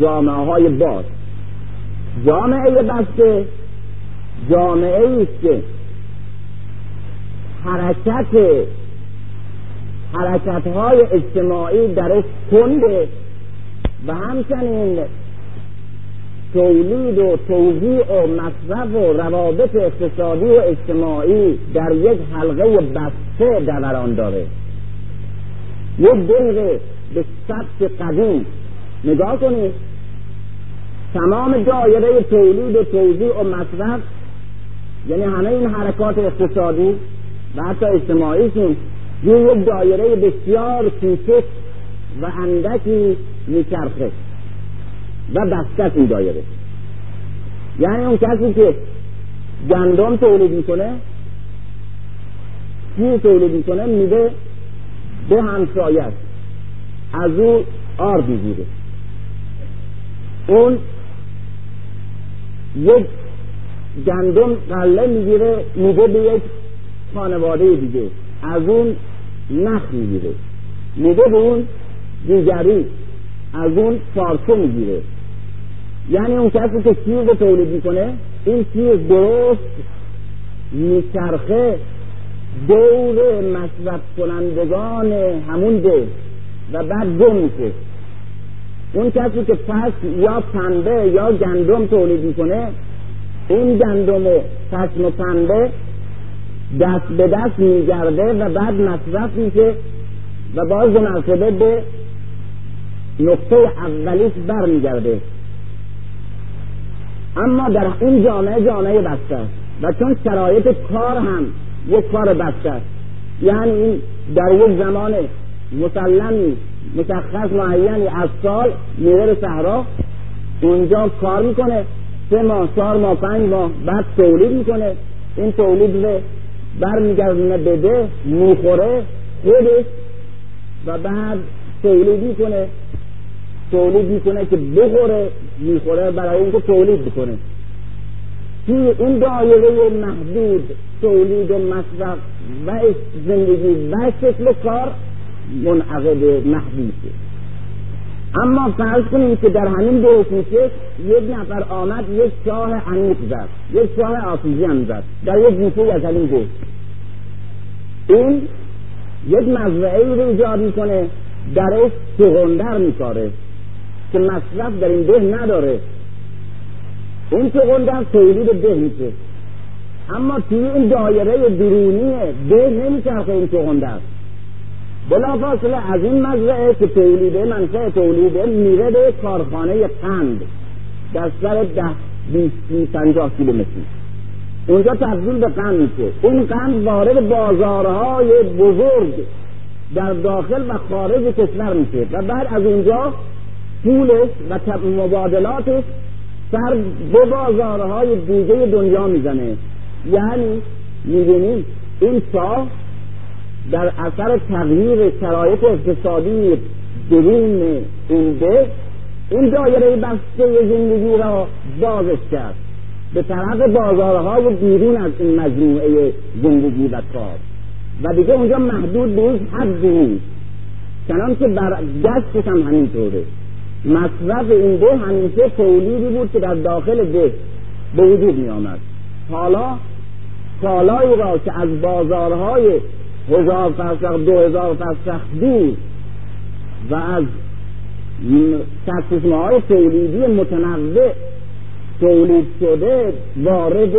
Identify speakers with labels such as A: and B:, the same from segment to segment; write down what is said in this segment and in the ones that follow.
A: جامعه های باز. جامعه بسته جامعه است که حرکت حرکت های اجتماعی درش کنده و همچنین تولید و توزیع و مصرف و روابط اقتصادی و اجتماعی در یک حلقه بسته دوران داره. یک دقیقه به سبک قدیم نگاه کنید تمام دایره تولید و توزیع و مصرف یعنی همه این حرکات اقتصادی و حتی اجتماعیشون روی یک دایره بسیار کوچک و اندکی میچرخه و بسته این دایره. یعنی اون کسی که گندم تولید می‌کنه چی تولید می‌کنه؟ میده به همسایت از او آرد می‌گیره. اون یک گندم قله می‌گیره میده به یک خانواده دیگه. از اون نخ می‌گیره. میده به اون دیگری. از اون پارچه می‌گیره. یعنی اون کسی که چیز رو تولید می‌کنه این چیز درست میچرخه دور مصرف کنندگان همون ده و بعد گم میشه. اون کسی که پس یا پنبه یا گندم تولید می‌کنه این گندم و پسم و پنبه دست به دست میگرده و بعد مصرف میشه و باز مناسبه به نقطه اولیش برمیگرده. اما در این جامعه جامعه بسته است و چون شرایط کار هم یک کار بسته است. یعنی این در یک زمان مسلمی مشخص معینی از سال میره صحرا اونجا کار می‌کنه. سه ماه چهار ماه پنج ماه بعد تولید می‌کنه. این تولید رو برمیگردونه بده می‌خوره خودش و بعد تولید می‌کنه. تولید می‌کنه که بخوره می‌خوره برای اینکه تولید بکنه. توی این دایره محدود تولید و مصرف و زندگی و شکل کار. منعقد محدوده اما فرض کنیم که در همین دو کوچه یک نفر آمد یک شاه عمیق زد یک شاه آسیزی هم زد در یک گوشه از همین دو این یک مزرعه رو ایجاد می‌کنه درش چغندر میکاره که مصرف در این ده نداره. این چغندر تولید ده میشه. اما توی این دایره بیرونی ده نمیچرخه این چغندر بلافاصله از این مزرعه که تولیده منشأ تولیده میره به کارخانه قند در سر ده بیست پنجاه کیلومتری. اونجا تبدیل به قند میشه این قند وارد بازارهای بزرگ در داخل و خارج کشور میشه و بعد از اونجا پولش و مبادلاتش سر به بازارهای دیگه دنیا می‌زنه. یعنی می‌بینیم این چاه در اثر تغییر شرایط اقتصادی درون این ده این دایره بسته زندگی را بازش کرد. به طرف بازارهای بیرون از این مجموعه زندگی و کار. و دیگه اونجا محدود به یک حدی نیست. چنان که بر دستش هم همینطوره. مصرف این ده همیشه تولیدی بود که در داخل ده به وجود می آمد حالا کالایی را که از بازارهای هزار فرسخ دو هزار فرسخ دور و از سرچشمه های تولیدی متنوع تولید شده وارد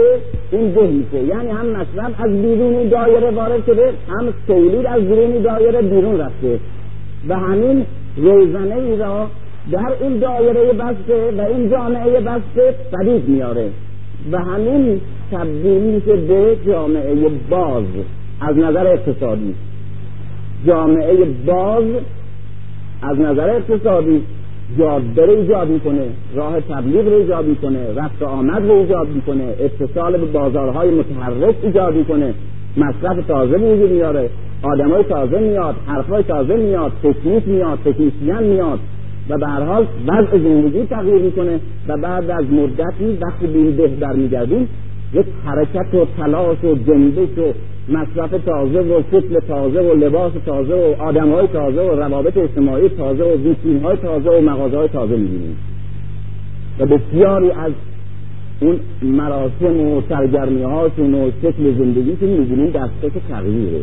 A: این ده میشه. یعنی هم مصرف از بیرونی دایره وارد شده هم تولید از بیرونی دایره بیرون رفته. و همین روزنه ای را در این دایره بسته و این جامعه بسته پدید میاره و همین تبدیل میشه به جامعه باز. از نظر اقتصادی. جامعه باز از نظر اقتصادی جاده رو ایجاد می‌کنه راه تبلیغ رو ایجاد می‌کنه رفت آمد رو ایجاد می‌کنه اتصال به بازارهای متحرک ایجاد می‌کنه مصرف تازه وجود میاره آدمای تازه میاد حرفای تازه میاد تکنیک میاد تکنیسیان میاد و به هر حال وضع زندگی تغییر می‌کنه و بعد از مدتی وقتی به این ده برمیگردیم یک حرکت و تلاش و جنبش و مصرف تازه و فصل تازه و لباس تازه و آدم های تازه و روابط اجتماعی تازه و ویترین های تازه و مغازه های تازه می‌بینیم. و بسیاری از اون مراسم و سرگرمی هاشون و شکل که می‌بینیم دسته که تغییره.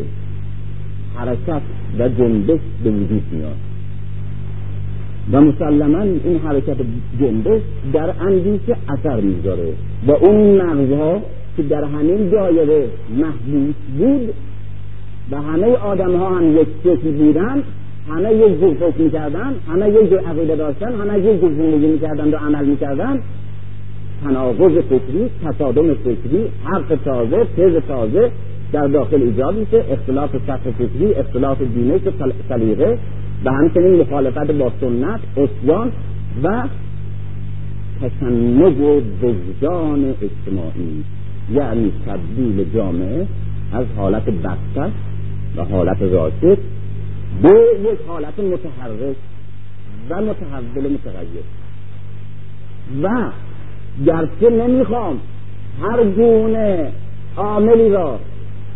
A: حرکت و جنبش به وجود میاد. و مسلما این حرکت جنبش در اندیشه اثر می‌ذاره. و اون مغزها که در همین دایره محبوس بود و همه آدم ها هم یک شکل بودن همه یک جور فکر می‌کردن همه یک جور عقیده داشتن همه یک جور زندگی می‌کردن و عمل می‌کردن تناقض فکری تصادم فکری حرف تازه تز تازه در داخل ایجاد میشه اختلاف سطح فکری اختلاف دینش سلیقه و همچنین مخالفت با سنت اسیان و تشنج وجدان اجتماعی. یعنی تبدیل جامعه از حالت بسته و حالت راشد به یک حالت متحرک و متحول متغیر. و گرچه نمی‌خوام هر گونه عاملی را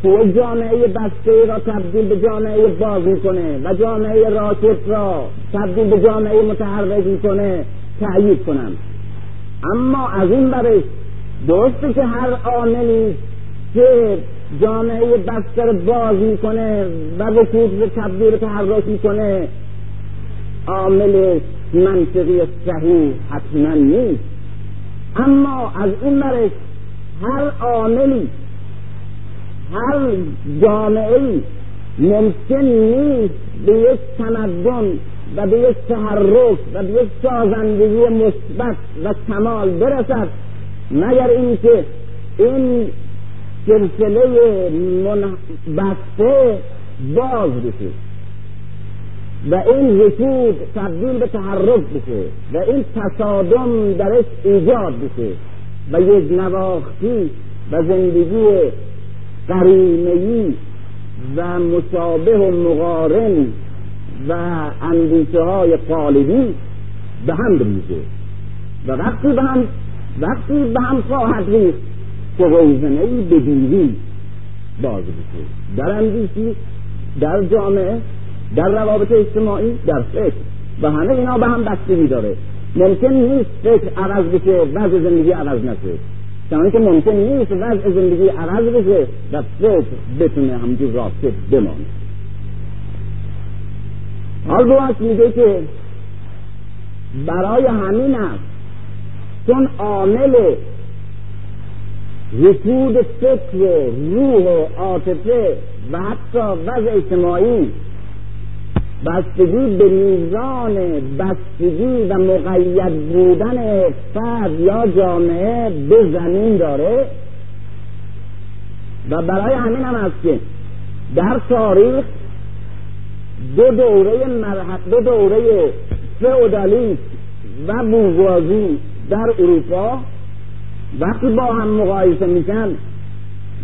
A: که جامعه بسته را تبدیل به جامعه باز می‌کنه و جامعه راکت را تبدیل به جامعه متحرک می‌کنه تأیید کنم. اما از این برش درسته که هر عاملی که جامعه بستر باز می‌کنه و وجود به تبدیل تحرک می‌کنه عامل منطقی صحیح حتما نیست. اما از این مرش هر عاملی هر جامعه ممکن نیست به یک تمدن و به یک تحرک و به یک سازندگی مثبت و کمال برسد. مگر اینکه این سلسله بسته باز بشه و این رکود تبدیل به تحرک بشه و این تصادم درش ایجاد بشه و یک نواختی و زندگی قرینهی و مشابه و مقارن و اندیشه های قالبی به هم بریزه و وقتی به هم وقتی به هم خواهد ریخت که روزنه ای به دیوی باز بشه در اندیشی در جامعه در روابط اجتماعی در فکر. و همه اینا به هم بستگی داره. ممکن نیست فکر عوض بشه وضع زندگی عوض نشه. چنانه که ممکن نیست وضع زندگی عوض بشه و فکر بتونه همجور راکت بمانه. حال میگه که برای همین است چون عامل رکود فکر روح عاطفه و حتی وضع اجتماعی بستگی به میزان بستگی و مقید بودن فرد یا جامعه به زمین داره. و برای همین هم هست که در تاریخ دو دوره مرحب دو دوره فئودالیسم و بورژوازی در اروپا وقتی با هم مقایسه میشن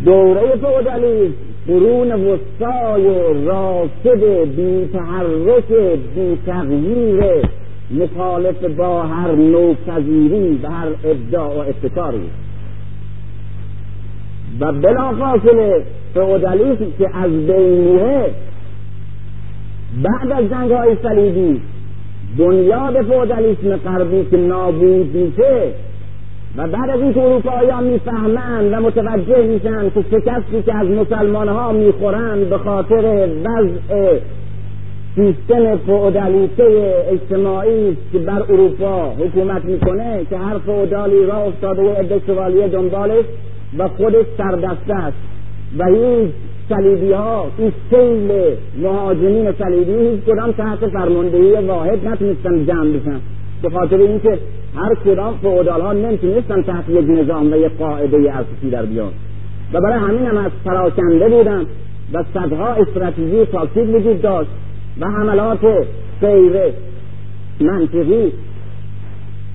A: دوره فئودالیسم قرون وسطای راسد بی تحرک بی تغییر مخالف با هر نوع پذیری و هر ابداع و ابتکاری. و بلافاصله فئودالیسم که از بین بعد از جنگ های صلیبی بنیاد فودالیسم غربی که نابود میشه و بعد از اینکه اروپاییان می‌فهمند و متوجه میشن که شکستی که از مسلمان ها می‌خورند به خاطر وضع سیستم فودالیته اجتماعی که بر اروپا حکومت می‌کنه که هر فودالی را افتاده و عده شوالیه دنبالش و خودش سردسته است و هیچ صلیبی ها این سیل مهاجمین صلیبی هیچ کدام تحت فرماندهی واحد نتونستن جمع بشن. به خاطر اینکه هر کدام فعودال ها نمی‌تونستن تحت یک نظام و یک قاعده اساسی در بیان. و برای همین هم از پراکنده بودن و صدها استراتژی تاکید وجود داشت و حملات غیر منطقی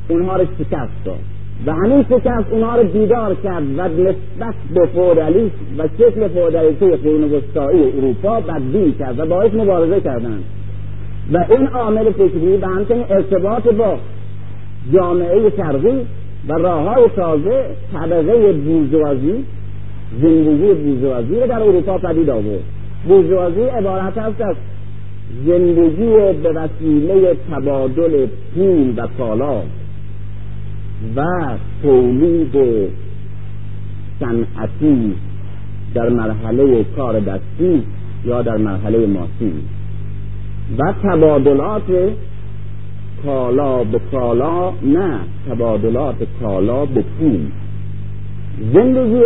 A: اونها رو شکست داد. و همین شکست اونها رو بیدار کرد و نسبت به فودالیسم و شکل فودالیته قرون وسطایی اروپا بدبین کرد و باعث مبارزه کردند. و این عامل فکری و همچنین ارتباط با جامعه شرقی و راه های تازه طبقه بورژوازی زندگی بورژوازی رو در اروپا پدید آورد. بورژوازی عبارت است از زندگی به وسیله تبادل پول و کالا و تولید صنعتی در مرحله کار دستی یا در مرحله ماشین و تبادلات کالا به کالا نه تبادلات کالا به پول. زندگی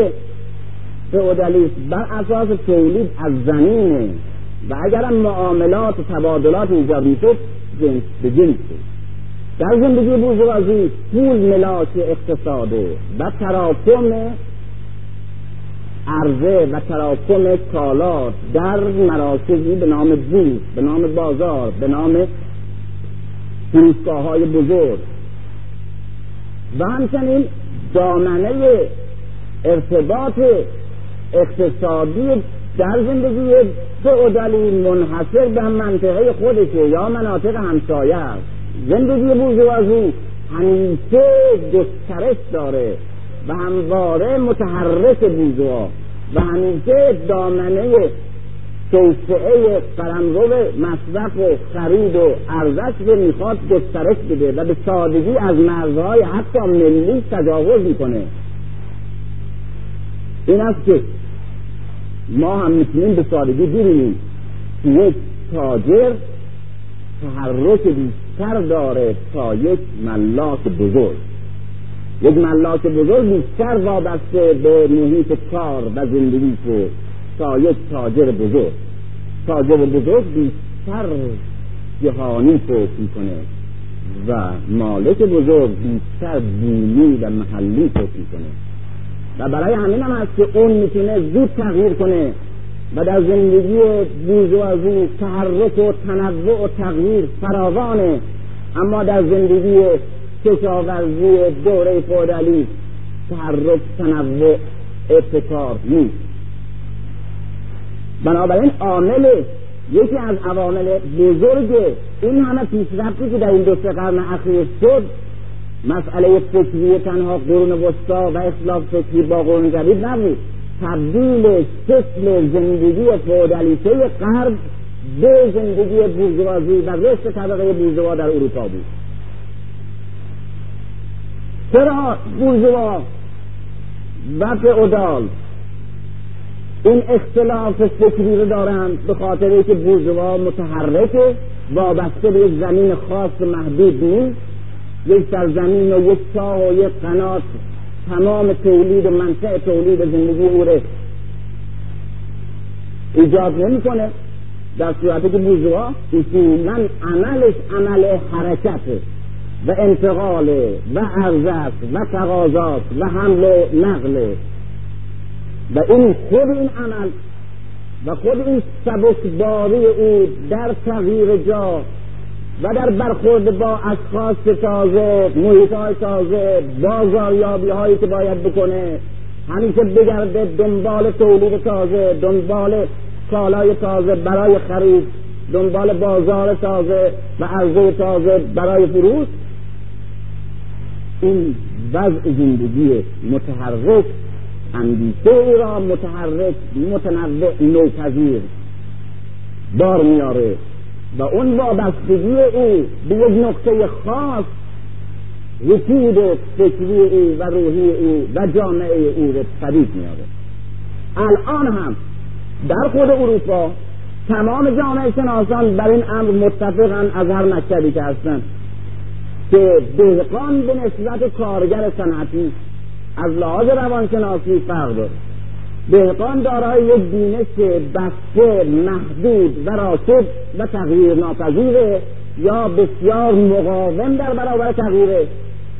A: فئودالیسم بر اساس تولید از زمینه. و اگر معاملات و تبادلات ایجاد می‌شد جنس به جنس در زندگی بورژوازی پول ملاک اقتصاده و تراکم عرضه و تراکم کالات در مراکزی به نام بورس به نام بازار به نام فروشگاه های بزرگ. و همچنین دامنه ارتباط اقتصادی در زندگی فئودالی منحصر به منطقه خودشه یا مناطق همسایه است. زندگی بورژوازی همیشه گسترش داره و همواره متحرک بورژوا و همیشه دامنه توسعه قلمرو مصرف و خرید و ارزش رو می‌خواد گسترش بده و به سادگی از مرزهای حتی ملی تجاوز می‌کنه. این است که ما هم می‌تونیم به سادگی ببینیم که یک تاجر تحرک بیشتر داره تا یک ملاک بزرگ. یک ملاک بزرگ بیشتر وابسته به محیط کار و زندگی که تا یک تاجر بزرگ. تاجر بزرگ بیشتر جهانی فوق می‌کنه و مالک بزرگ بیشتر بومی و محلی فوق می‌کنه. و برای همین هم هست که اون می‌تونه زود تغییر کنه. و در زندگی بورژوازی تحرک و تنوع و تغییر فراوانه. اما در زندگی کشاورزی دوره فودالی تحرک تنوع ابتکار نیست. بنابراین عامل یکی از عوامل بزرگ این همه پیشرفتی که در این دو سه قرن اخیر شد مسئله فکری تنها قرون وسطا و اختلاف فکری با قرون جدید نبود. تبدیل شکل زندگی فودالیته غرب به زندگی بورژوازی و رشد طبقه بورژوا در اروپا بود. چرا بورژوا؟ و فئودال این اختلاف فکری رو دارند به خاطر که بورژوا متحرکه وابسته به یک زمین خاص محدود نیست. یک سرزمین و یک چاه و یک قنات تمام تولید و منطع تولید زندگی او رو ایجاد نمی‌کنه. در صورتی که بورژوا اصولا عملش عمل حرکته و انتقال و عرضت و تقاضات و حمل و نقل. و این خود این عمل و خود این سبکباری او در تغییر جا و در برخورد با اشخاص تازه محیط های تازه بازاریابی هایی که باید بکنه همیشه بگرده دنبال تولید تازه دنبال کالای تازه برای خرید دنبال بازار تازه و عرضه تازه برای فروش. این وضع زندگی متحرک اندیشه او را متحرک متنوع نوپذیر بار میاره. و اون وابستگی او به یک نقطه خاص رکود فکری او و روحی او و جامعه او را پدید میاره الان هم در خود اروپا تمام جامعه شناسان بر این امر متفقن از هر مکتبی که هستن که دهقان به نسبت کارگر صنعتی از لحاظ روانشناسی فرق داره. دهقان دارای یک بینش بسته محدود و راکد و تغییر ناپذیره یا بسیار مقاوم در برابر تغییره.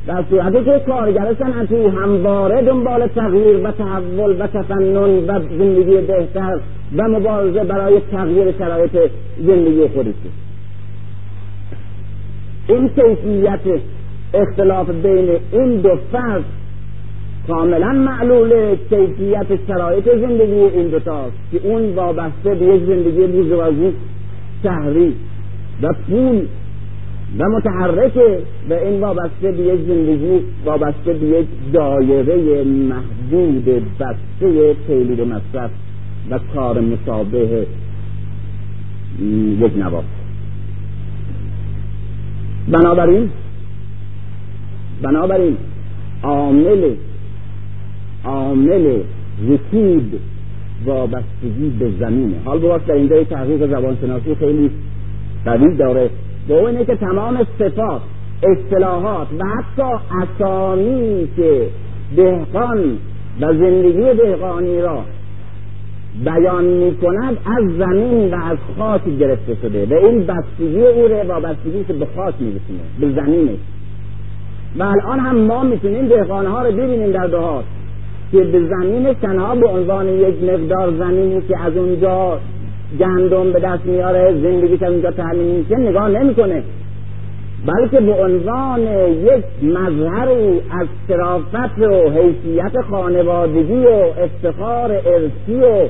A: در صورتی که کارگر صنعتی همواره دنبال تغییر و تحول و تفنن و زندگی بهتر و مبارزه برای تغییر شرایط زندگی خودشه. این کیفیت اختلاف بین این دو فرد کاملا معلول کیفیت شرایط زندگی این دوتاست که اون وابسته به یک زندگی بورژوازی شهری و پول و متحرکه و این وابسته به یک زندگی وابسته به یک دایره محدود بسته تولید مصرف و کار مشابه یک نواخت بنابراین بنابراین عامل عامل رکود وابستگی به زمینه. حال باید در اینجا تحقیق زبان شناسی خیلی قوی داره. به اینه که تمام صفات اصطلاحات و حتی اسامی که دهقان و زندگی دهقانی را بیان می کند از زمین و از خاک گرفته شده و این بستگی او ره وابستگی که به خاک میرسونه به زمینش و الان هم ما می‌تونیم دهقانه ها رو ببینیم در دهات. که به زمین تنها به عنوان یک مقدار زمینی که از اونجا گندم به دست میاره زندگیش از اونجا تعلیم میشه نگاه نمی‌کنه. بلکه به عنوان یک مظهر از شرافت و حیثیت خانوادگی و افتخار ارسی و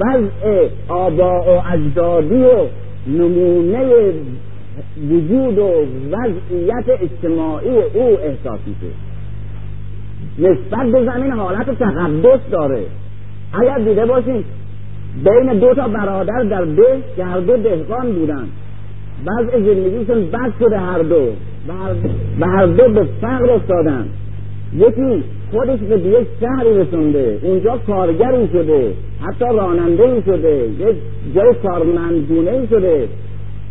A: وضع آبا و اجدادی و نمونه وجود و وضعیت اجتماعی او احساس میشه. نسبت به زمین حالت تقدس داره. اگر دیده باشین بین دو تا برادر در ده که هر دو دهقان بودن. وضع زندگیشون بد شده هر دو. و هر دو به فقر افتادن. یکی خودش به یک شهری رسونده. اونجا کارگری شده. حتی راننده شده. یک جای کارمندگونه شده.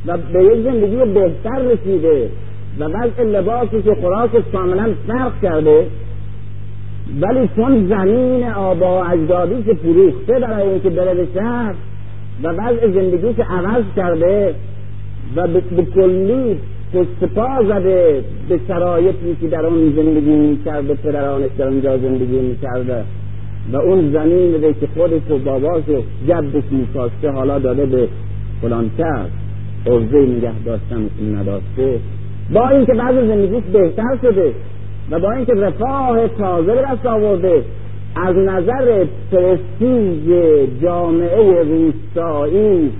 A: و به یک زندگی بهتر رسیده. و وضع لباسی که خوراکش کاملا فرق کرده. ولی چون زمین آبا و اجدادی که فروخته برای اینکه بره به شهر و وضع زندگیش عوض کرده و به کلی پا زده به شرایطی که در اون زندگی می‌کرده پدرانش در اونجا زندگی می‌کرده و اون زمین رو که خودش و باباش و جدش میکاشته حالا داده به فلان کرد عرضه نگه داشتن نداشته. با اینکه بعض زندگیش بهتر شده. و با اینکه رفاه تازه به دست آورده از نظر پرستیژ جامعه روستایی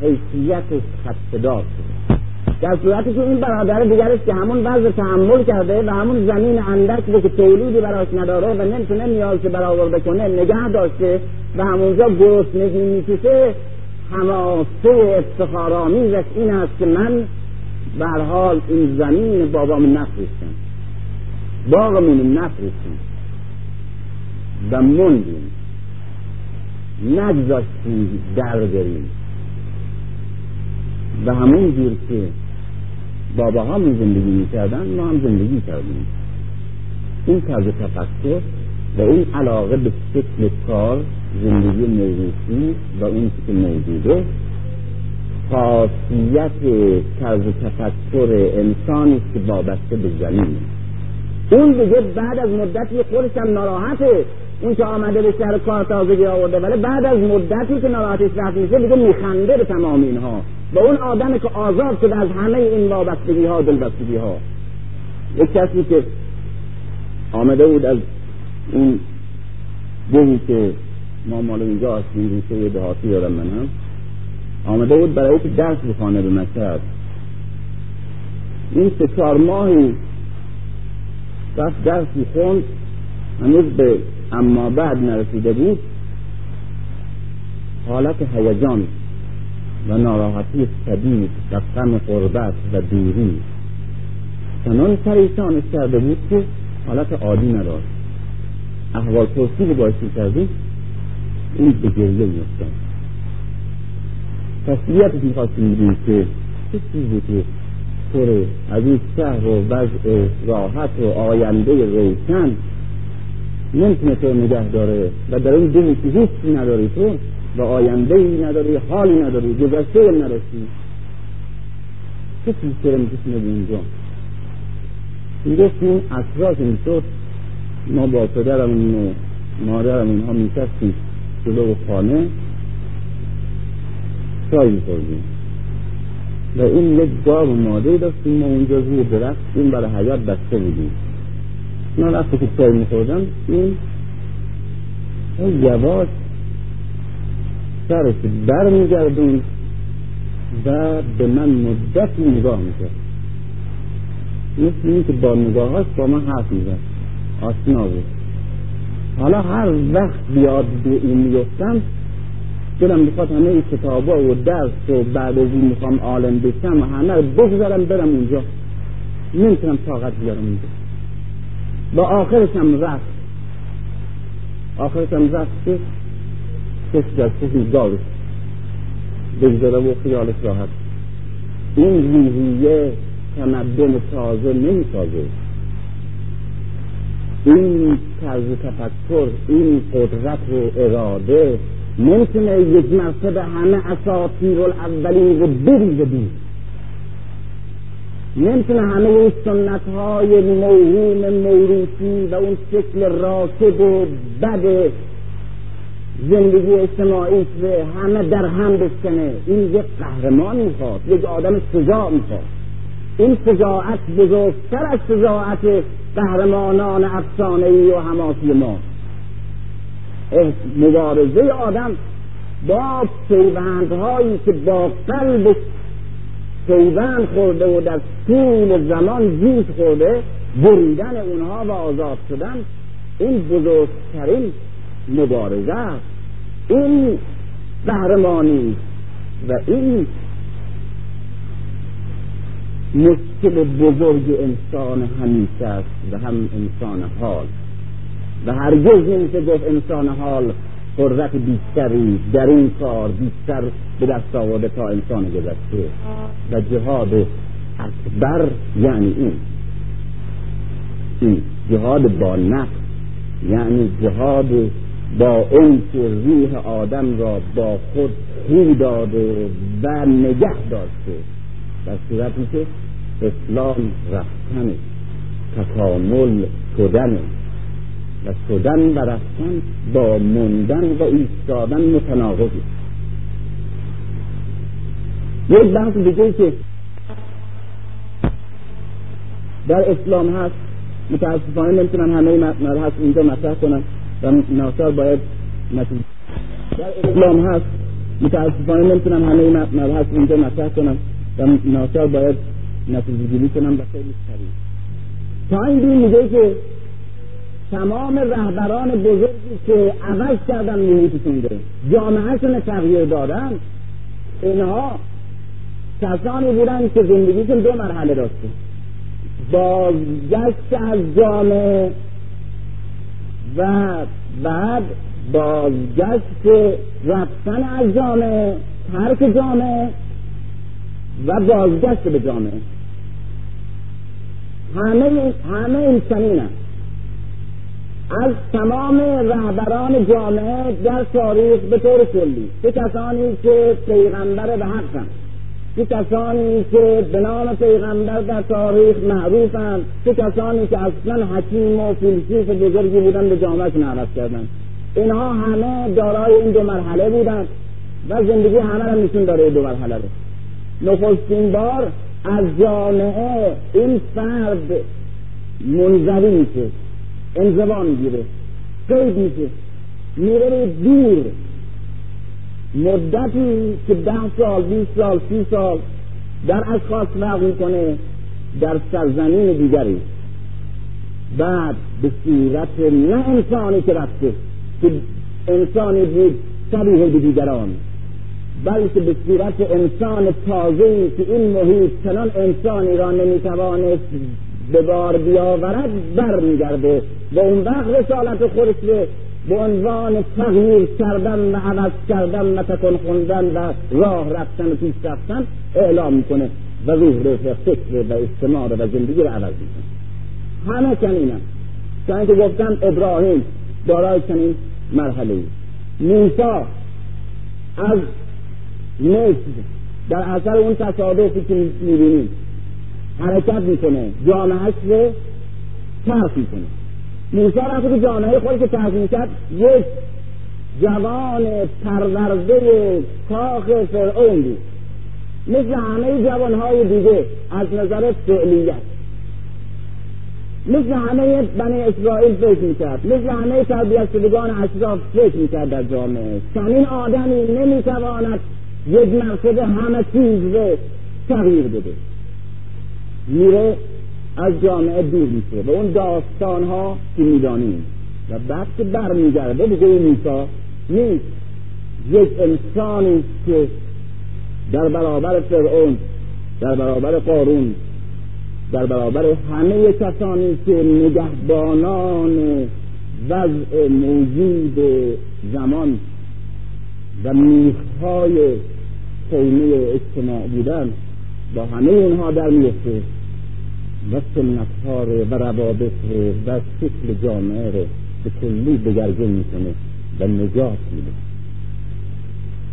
A: حیثیتش خدشدار شده. در صورتی که این برادر دیگرش که همون وضع تحمل کرده و همون زمین اندک رو که تولیدی براش نداره و نمی‌تونه نیاز برآورده کنه نگه داشته و همونجا گرسنگی می‌کشه حماسه افتخارآمیزش این است که من به حال این زمین بابام نفرستم. باغمون نفرستیم و موندیم. نگذاشتیم در بریم. و همون جور که بابا همون زندگی می‌کردن ما هم زندگی کردیم. این طرز تفکر و این علاقه به شکل کار زندگی موروثی و اون که موجوده خاصیت طرز تفکر انسانی که وابسته به زمین. اون دیگه بعد از مدتی خودش هم ناراحته اون که آمده به شهر کار تازگی آورده ولی بعد از مدتی که ناراحتش رفت میشه دیگه میخنده به تمام اینها. و اون آدمی که آزاد شده از همه این وابستگی ها دلبستگی ها یک کسی که آمده بود از این دهی که ما مال اینجا هستیم ریشه دهاتی دارم من هم آمده بود برای که درس بخوانه به مشهد این سه چهار ماهی رفت درسی خوند هنوز به اما بعد نرسیده بود. حالت هیجان و ناراحتی شدید و غم قربت و دوری چنان پریشانش کرده بود که حالت عادی نداشت. احوال پرسی که باشی کردی این به گریه میفتن تسلیتش می‌خواستیم بگیم که چه چیزی که پر از این شهر و وضع راحت و آینده روشن نمی‌تونه تو نگه داره و در اون دلی که هیچی نداری تو و آینده ای نداری حالی نداری گذشته نداشتی. چه چیزی چرا میکشونه به اونجا می‌گفت این اطراف می‌شد ما با پدرمون و مادرم اینها میشستیم جلو خانه چای میخوردیم. و این یک گاو ماده داشتیم ما اونجا روی درخت این برای حیات بسته بودیم. من وقتی که چای میخوردم این یواش سرش بر میگردون و به من مدت نگاه می‌کرد. مثل این که با نگاهاش با من حرف می‌زد. آسنا بود. حالا هر وقت بیاد به این میفتم دلم می‌خواد همه این کتابا و درس و بعد از این می‌خوام عالم بشم و همه بگذارم برم اونجا. نمی‌تونم طاقت بیارم اونجا. و آخرش هم رفت. آخرش رفت که کسی در کسی دارش بگذاره و خیالش راحت. این روحیه تمدن تازه نمی‌سازه. این طرز تفکر این قدرت و اراده نمی‌تونه یک مرتبه همه اساطیر الاولین رو بریزه دید نمی‌تونه همه این سنت های موهوم موروثی و اون شکل راکد و بد زندگی اجتماعی به همه در هم بشکنه. این یک قهرمان می‌خواد یک آدم شجاع می‌خواد. این شجاعت بزرگتر از شجاعت قهرمانان افسانه ای و حماسی ما. مبارزه آدم با پیوندهایی که با قلب پیوند خورده و در طول زمان جوش خورده بریدن اونها و آزاد شدن این بزرگترین مبارزه است. این قهرمانی و این مشکل بزرگ انسان همیشه است و هم انسان حال. و هرگز نمیشه گفت انسان حال قدرت بیشتری در این کار بیشتر به دست آورده تا انسان گذشته. و جهاد اکبر یعنی این. این جهاد با نفس یعنی جهاد با اون که روح آدم را با خود خو داده و نگه داشته. در صورتی که اسلام رفتن تکامل شدن. و شدن و رفتن با موندن و ایستادن متناقضی یک بحث دیگه که در اسلام هست متاسفانه نمی‌تونم همه مبحث اینجا مطرح کنم و ناصر باید نتیجه در اسلام هست متاسفانه نمی‌تونم همه مبحث اینجا مطرح کنم و ناصر باید نتیجه گیری کنم و خیلی سریع. تا این میگه که تمام رهبران بزرگی که عوض کردن محیطشون رو جامعهشون تغییر دادن. اینها کسانی بودن که زندگیشون دو مرحله داشته بازگشت از جامعه و بعد بازگشت رفتن از جامعه ترک جامعه و بازگشت به جامعه. همه همه این چنین از تمام رهبران جامعه در تاریخ به طور کلی. چه کسانی که پیغمبر به حقن. چه کسانی که به نام پیغمبر در تاریخ معروفند چه کسانی که اصلا حکیم و فیلسوف بزرگی بودن به جامعهشون عوض کردن. اینها همه دارای این دو مرحله بودن و زندگی همه را نشون داره دو مرحله رو. نخستین بار از جامعه این فرد منظری میشه. انزوا می‌گیره. قید میشه. میره دور. مدتی که ده سال بیست سال سی سال در اشخاص فرق می‌کنه در سرزمین دیگری. بعد به صورت نه انسانی که رفته که انسانی بود شبیه به دیگران. بلکه به صورت انسان تازه‌ای که این محیط چنان انسانی را نمی‌توانست به بار بیاورد برمیگرده و اون وقت رسالت خودش به عنوان تغییر کردن و عوض کردن و تکن خوندن و راه رفتن و پیش رفتن اعلام می‌کنه و روح رو فکر و اجتماع و زندگی رو عوض می‌کنه. همه چنینم چون که گفتم ابراهیم دارای چنین مرحله موسی از مصر در اثر اون تصادفی که می‌بینیم حرکت می‌کنه. جامعهش رو ترک می‌کنه. موسی رفت که جامعه خودی که ترک می‌کرد یک جوان پرورده کاخ فرعون بود. مثل همه جوانهای دیگه از نظر فعلیت. مثل همه بنی اسرائیل فکر می‌کرد. مثل همه تربیت شدگان اشراف فکر می‌کرد در جامعه. چنین آدمی نمی‌تواند یک مرتبه همه چیز رو تغییر بده. میره از جامعه دور میشه. به اون داستان ها که می‌دانیم. و بعد که برمیگرده بگه این موسا نیست. یک انسانی که در برابر فرعون در برابر قارون در برابر همه کسانی که نگهبانان وضع موجود زمان و میخهای خیمه اجتماع بودن با همه اونها در میفته. و سنت ها و روابط و شکل جامعه رو به کلی دگرگون می‌کنه و نجات میده.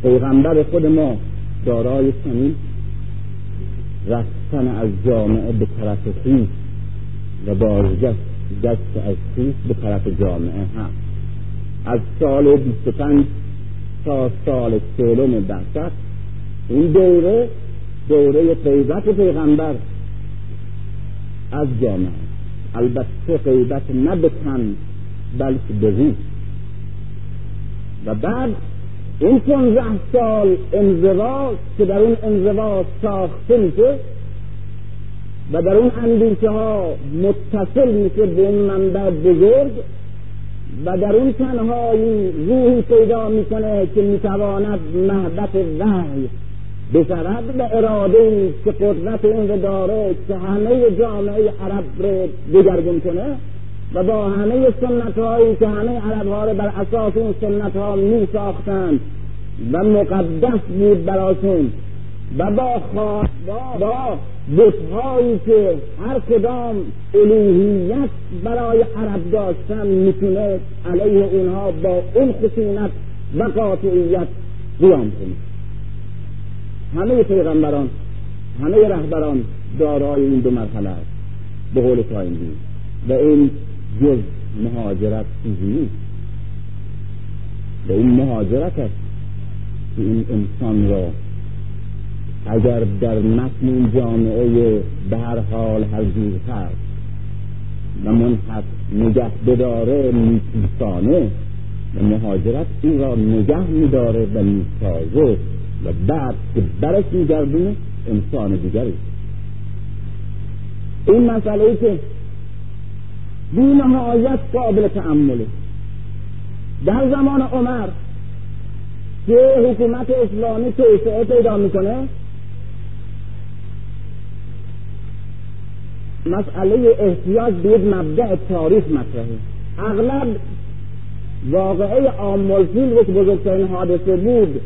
A: پیغمبر خود ما دارای چنین رفتن از جامعه به طرف خیش و بازگشت دست از خیش به طرف جامعه هم. از سال 25 تا سال سولم بعثت این دوره دوره غیبت پیغمبر از جامعه. البته غیبت نه بلکه به روح و بعد این پونزه سال انزوا که در اون انزوا ساخته میشه و در اون اندیشه ها متصل میشه به اون منبع بزرگ و در اون تنهایی روحی پیدا می‌کنه که می‌تواند محبت وحی بشود به اراده که قدرت این رو داره که همه جامعه عرب رو دگرگون کنه و با همه سنت هایی که همه عرب ها رو بر اساس اون سنت ها می ساختند و مقدس بود براشون و با خواهد با بتهایی که هر کدام الوهیت برای عرب داشتن می‌تونه علیه اونها با اون خشونت و قاطعیت قیام کنه. همه پیغمبران همه رهبران دارای این دو مرحله است. به قول تایندی و این جز مهاجرت چیزی نیست. و این مهاجرت است که این انسان را اگر در متن جامعه به هر حال جور هست و منحط نگه بداره میتیسانه و مهاجرت این را نگه میداره و می‌سازه و بعد که برش میگردونه انسان دیگری. این مسئله ای که بی نهایت قابل تعمله در زمان عمر که حکومت اسلامی توسعه پیدا می‌کنه مسئله احتیاج به یک مبدع تاریخ مطرحه. اغلب واقعه آمولفیل که بزرگترین حادثه بود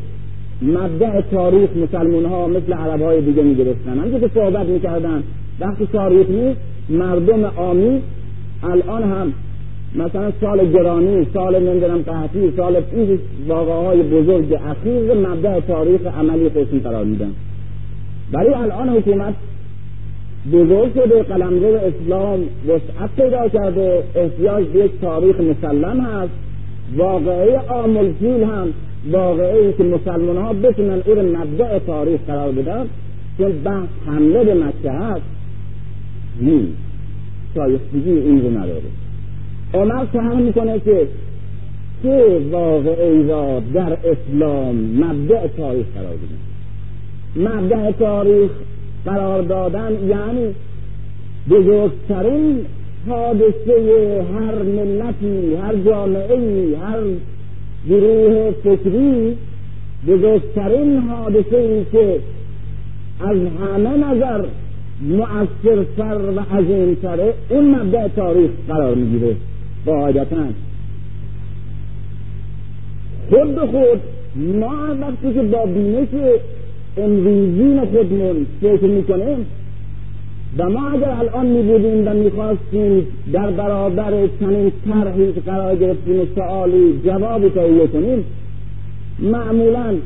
A: مبدع تاریخ مسلمان ها مثل عرب های دیگه می گرفتن همچه که صحبت می‌کردن وقتی تاریخ نیست مردم آمی الان هم مثلا سال گرانی سال نمی‌دونم قحطی سال این واقعه های بزرگ اخیر مبدع تاریخ عملی خودشون قرار میدن. ولی الان حکومت بزرگ شده قلمرو اسلام وسعت پیدا کرده احتیاج به یک تاریخ مسلم هست. واقعه آمل فیل هم واقعه ای که مسلمان ها بتونن او رو مبدع تاریخ قرار بدن چون بحث حمله به مکه هست نیست. شایستگی این رو نداره. عمر سهر می‌کنه که چه واقعه ای را در اسلام مبدع تاریخ قرار بدن؟ مبدع تاریخ قرار دادن یعنی بزرگترین حادثه هر ملتی هر جامعه هر گروه فکری بزرگترین حادثه ای که از همه نظر مؤثرتر و عظیمتره اون مبدع تاریخ قرار می‌گیره. قاعدتا خود به خود ما وقتی که با بینش امروزین خودمون فکر می‌کنیم و ما اگر الان می بودیم و می‌خواستیم در برابر چنین طرحی که قرار گرفتیم سوالی جوابی تهیه کنیم معمولا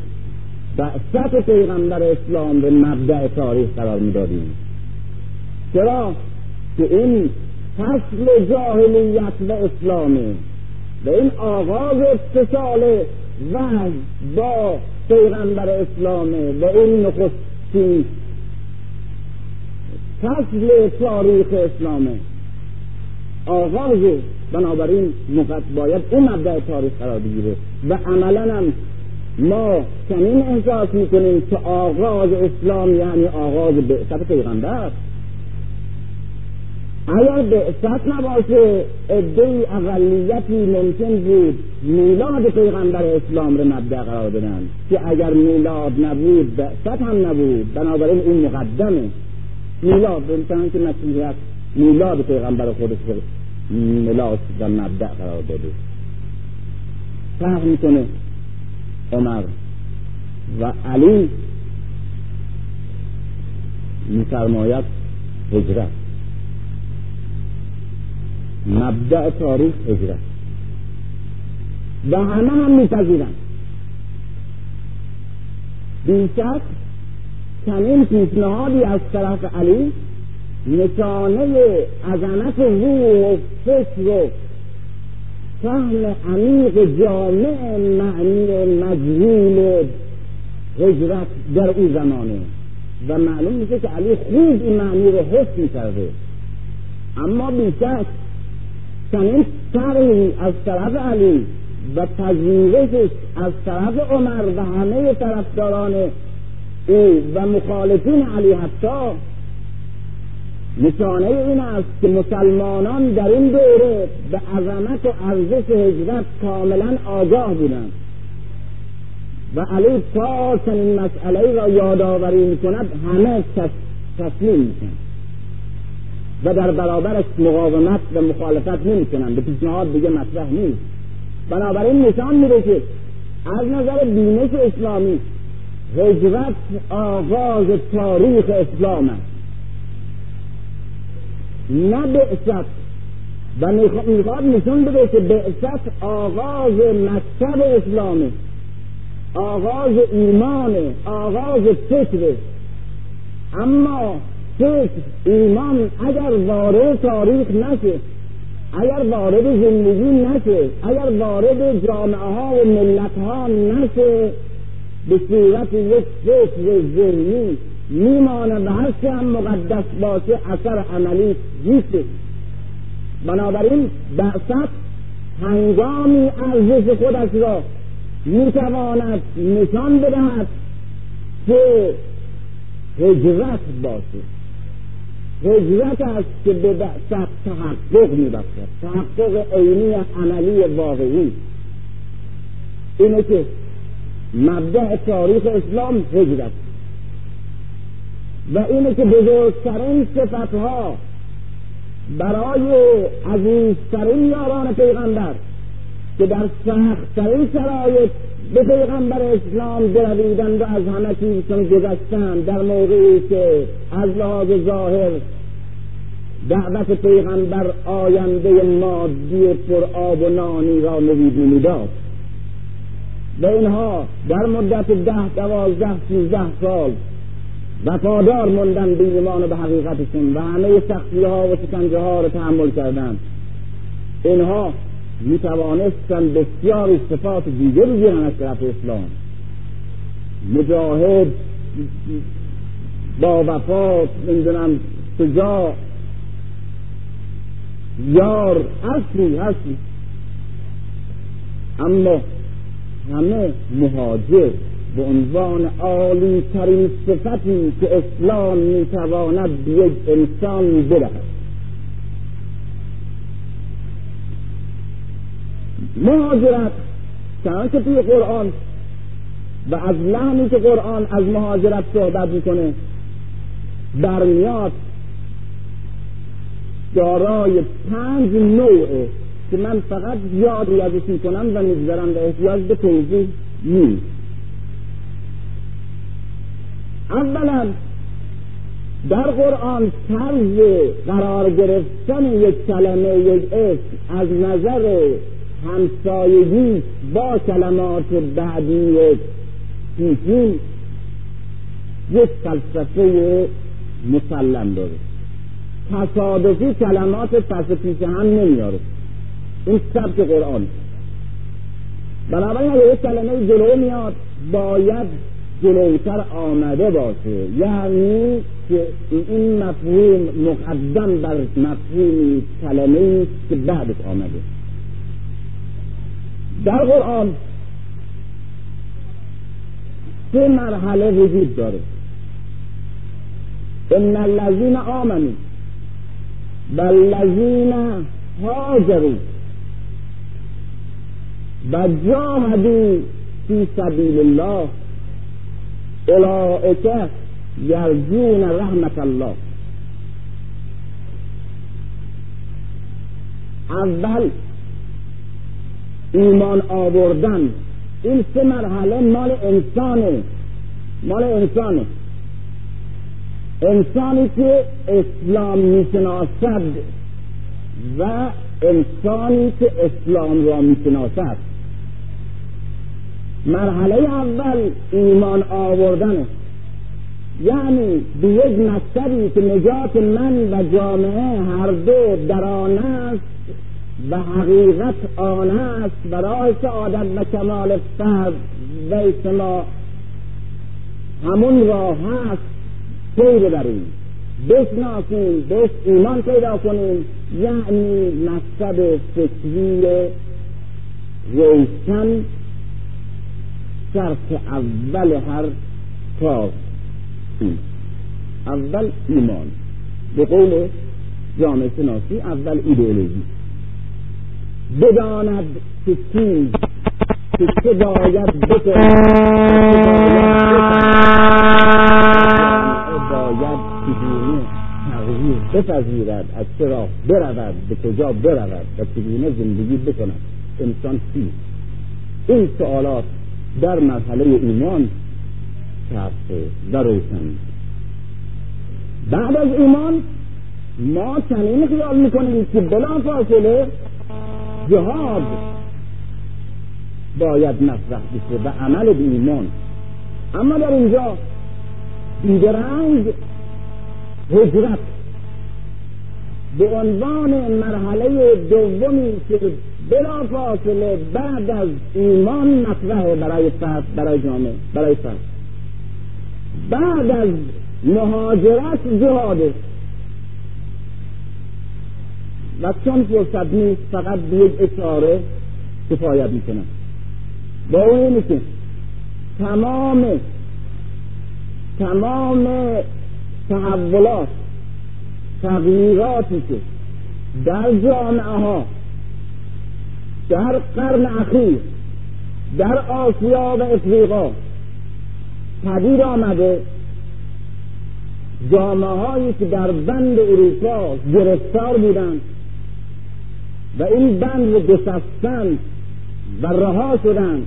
A: بعثت پیغمبر اسلام به مبدع تاریخ قرار می‌دادیم چرا؟ که این فصل جاهلیت و اسلامه و این آغاز اتصال وحی با پیغمبر اسلامه و این نخستین فصل تاریخ اسلامه. آغاز بنابراین باید اون مبدع تاریخ قرار بگیره. و عملا هم ما چنین احساس می‌کنیم که آغاز اسلام یعنی آغاز بعثت پیغمبر. اگر بعثت نباشه عده اقلیتی ممکن بود میلاد پیغمبر اسلام رو مبدع قرار بدن. که اگر میلاد نبود بعثت هم نبود. بنابراین اون مقدمه. میلاد بنتن که مسیحیت میلاد پیغمبر خودش ملاس و مبدع قرار داده. فهم می‌کنه عمر و علی میفرماید هجرت. مبدع تاریخ هجرت. و همه هم میپذیرند. بیشک چنین پیشنهادی از طرف علی نشانه عظمت روح و فکر و فهم عمیق جامع معنی مجهول هجرت در او زمانه. و معلوم میشه که علی خوب این معنی رو حس می‌کرده. اما بیشک چنین طرحی از طرف علی و پذیرشش از طرف عمر و همه طرفداران او و مخالفین علی حتی. نشانه این است که مسلمانان در این دوره به عظمت و ارزش هجرت کاملا آگاه بودند. و علی تا چنین مسئله را یادآوری می‌کند همه تسلیم میشن و در برابرش مقاومت و مخالفت نمی‌کنند. به پیشنهاد دیگه مطرح نیست. بنابراین نشان میده که از نظر بینش اسلامی هجرت آغاز تاریخ اسلام است. نه بعثت. و می‌خواد نشون بده که بعثت آغاز مکتب اسلامی آغاز ایمان آغاز فکر اما فکر ایمان اگر وارد تاریخ نشه اگر وارد زندگی نشه اگر وارد جامعه ها و ملت ها نشه به صورت یک فکر ذهنی میمانه و هرچه هم مقدس باشه اثر عملی نیست. بنابراین بعثت هنگامی ارزش خودش را می‌تواند نشان بدهد که هجرت باشه. هجرت است که به بعثت تحقق میبخشد. تحقق عینی عملی واقعی. اینه که مبدع تاریخ اسلام هجرت و اینه که بزرگترین صفتها برای عزیزترین یاران پیغمبر که در سختترین شرایط به پیغمبر اسلام درویدند و از همه چیزشون گذشتند در موقعی که از لحاظ ظاهر دعوت پیغمبر آینده مادی پر آب و نانی را نویدی می‌داد و اینها در مدت ده دوازده سیزده سال وفادار موندن به ایمان و به حقیقتشون و همه سختی ها و شکنجه ها رو تحمل کردند اینها می توانستن بسیار صفات دیگه بگیرن از طرف اسلام. مجاهد با وفات نمی‌دونم شجاع یار هستی هستی. اما همه مهاجر به عنوان عالی ترین صفتی که اسلام می‌تواند به یک انسان بدهد. مهاجرت چنانکه توی قرآن و از لحنی که قرآن از مهاجرت صحبت می‌کنه برمیاد دارای پنج نوعه که من فقط یادی ازش می‌کنم و می‌گذارم و احتیاج به توضیح نیست. اولا در قرآن طرز قرار گرفتن یک کلمه یک اسم از نظر همسایگی با کلمات بعدی پیشین یک فلسفه مسلم داره. تصادفی کلمات پس پیش هم نمیاره این سبک قرآن. بنابراین اگر یک کلمه جلو میاد باید جلوتر آمده باشه. یعنی که این مفهوم مقدم بر مفهوم کلمه که بعدش آمده. در قرآن سه مرحله وجود داره. ان الذین آمنوا والذین هاجروا و جاهدو فی سبیل الله. اولئک یرجون رحمت الله. اول ایمان آوردن. این سه مرحله مال انسانه. مال انسانه. انسانی که اسلام می‌شناسد و انسانی که اسلام را می‌شناسد. مرحله اول ایمان آوردنه یعنی به یک مکتبی که نجات من و جامعه هر دو در آن است و حقیقت آن است و راه سعادت و کمال فرد و اجتماع همون راه هست سیر بریم بشناسیم بهش ایمان پیدا کنیم. یعنی مکتب فکری روشن شرط اول هر کار اول ایمان. به قول جامعه شناسی اول ایدئولوژی. بداند که چیز که چه باید باید چگونه تغییر بپذیرد از چه راه برود به کجا برود و چگونه زندگی بکند. انسان چیست این سوالات در مرحله ایمان شرط و روشن. بعد از ایمان ما چنین خیال می‌کنیم که بلا فاصله جهاد باید مطرح بشه و عمل به ایمان. اما در اینجا بیدرنگ هجرت به عنوان مرحله دومی که بلا فاصله بعد از ایمان مطرحه برای فرد برای جامعه برای فرد بعد از مهاجرت جهاده و چون فرصت نیست فقط به یک اشاره کفایت می‌کنم. با اون اینه که تمام تمام تحولات تغییراتی که در جامعه ها در قرن اخیر در آسیا و افریقا پدید آمده. جامعه هایی که در بند اروپا گرفتار بودند و این بند رو گسستند و رها شدند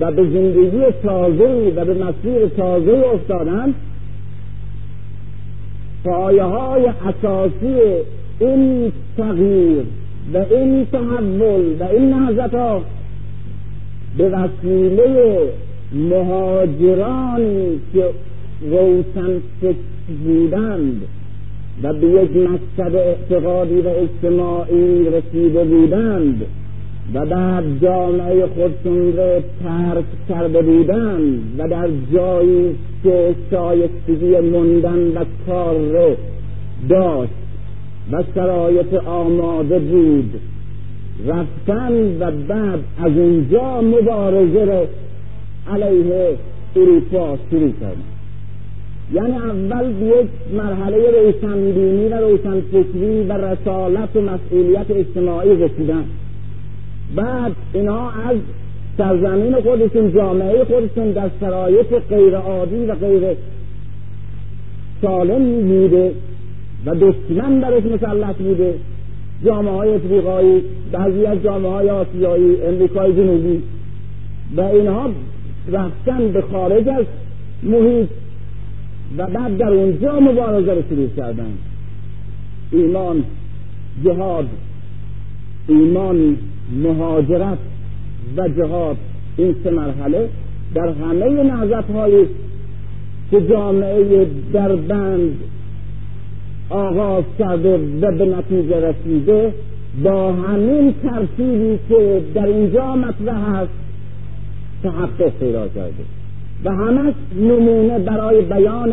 A: و به زندگی تازه و به مسیر تازه افتادند پایه های اساسی این تغییر و این تحول و این نهضت ها به وسیله مهاجرانی که روشن فکر بودند و به یک مکتب اعتقادی و اجتماعی رسیده بودند و بعد جامعه خودشون را ترک کرده بودند و در جایی که شایستگی مندن و کار رو داشت. و شرایط آماده بود. رفتن و بعد از اونجا مبارزه رو علیه اروپا شروع کردن یعنی اول یک مرحله روشنبینی و روشنفکری و رسالت و مسئولیت اجتماعی رسیدن. بعد اینها از سرزمین خودشون جامعه خودشون در شرایط غیر عادی و غیر سالم بوده. و دشمن برش مسلط بوده. جامعه های افریقایی بعضی از جامعه های آسیایی امریکای جنوبی. و اینها رفتن به خارج از محیط و بعد در اونجا مبارزه رو شروع کردن. ایمان جهاد ایمان مهاجرت و جهاد. این سه مرحله در همه نهضت های که جامعه در بند آغاز کرده و به نتیجه رسیده با همین ترتیبی که در اینجا مطرح هست تحقق پیدا کرده. و همش نمونه برای بیان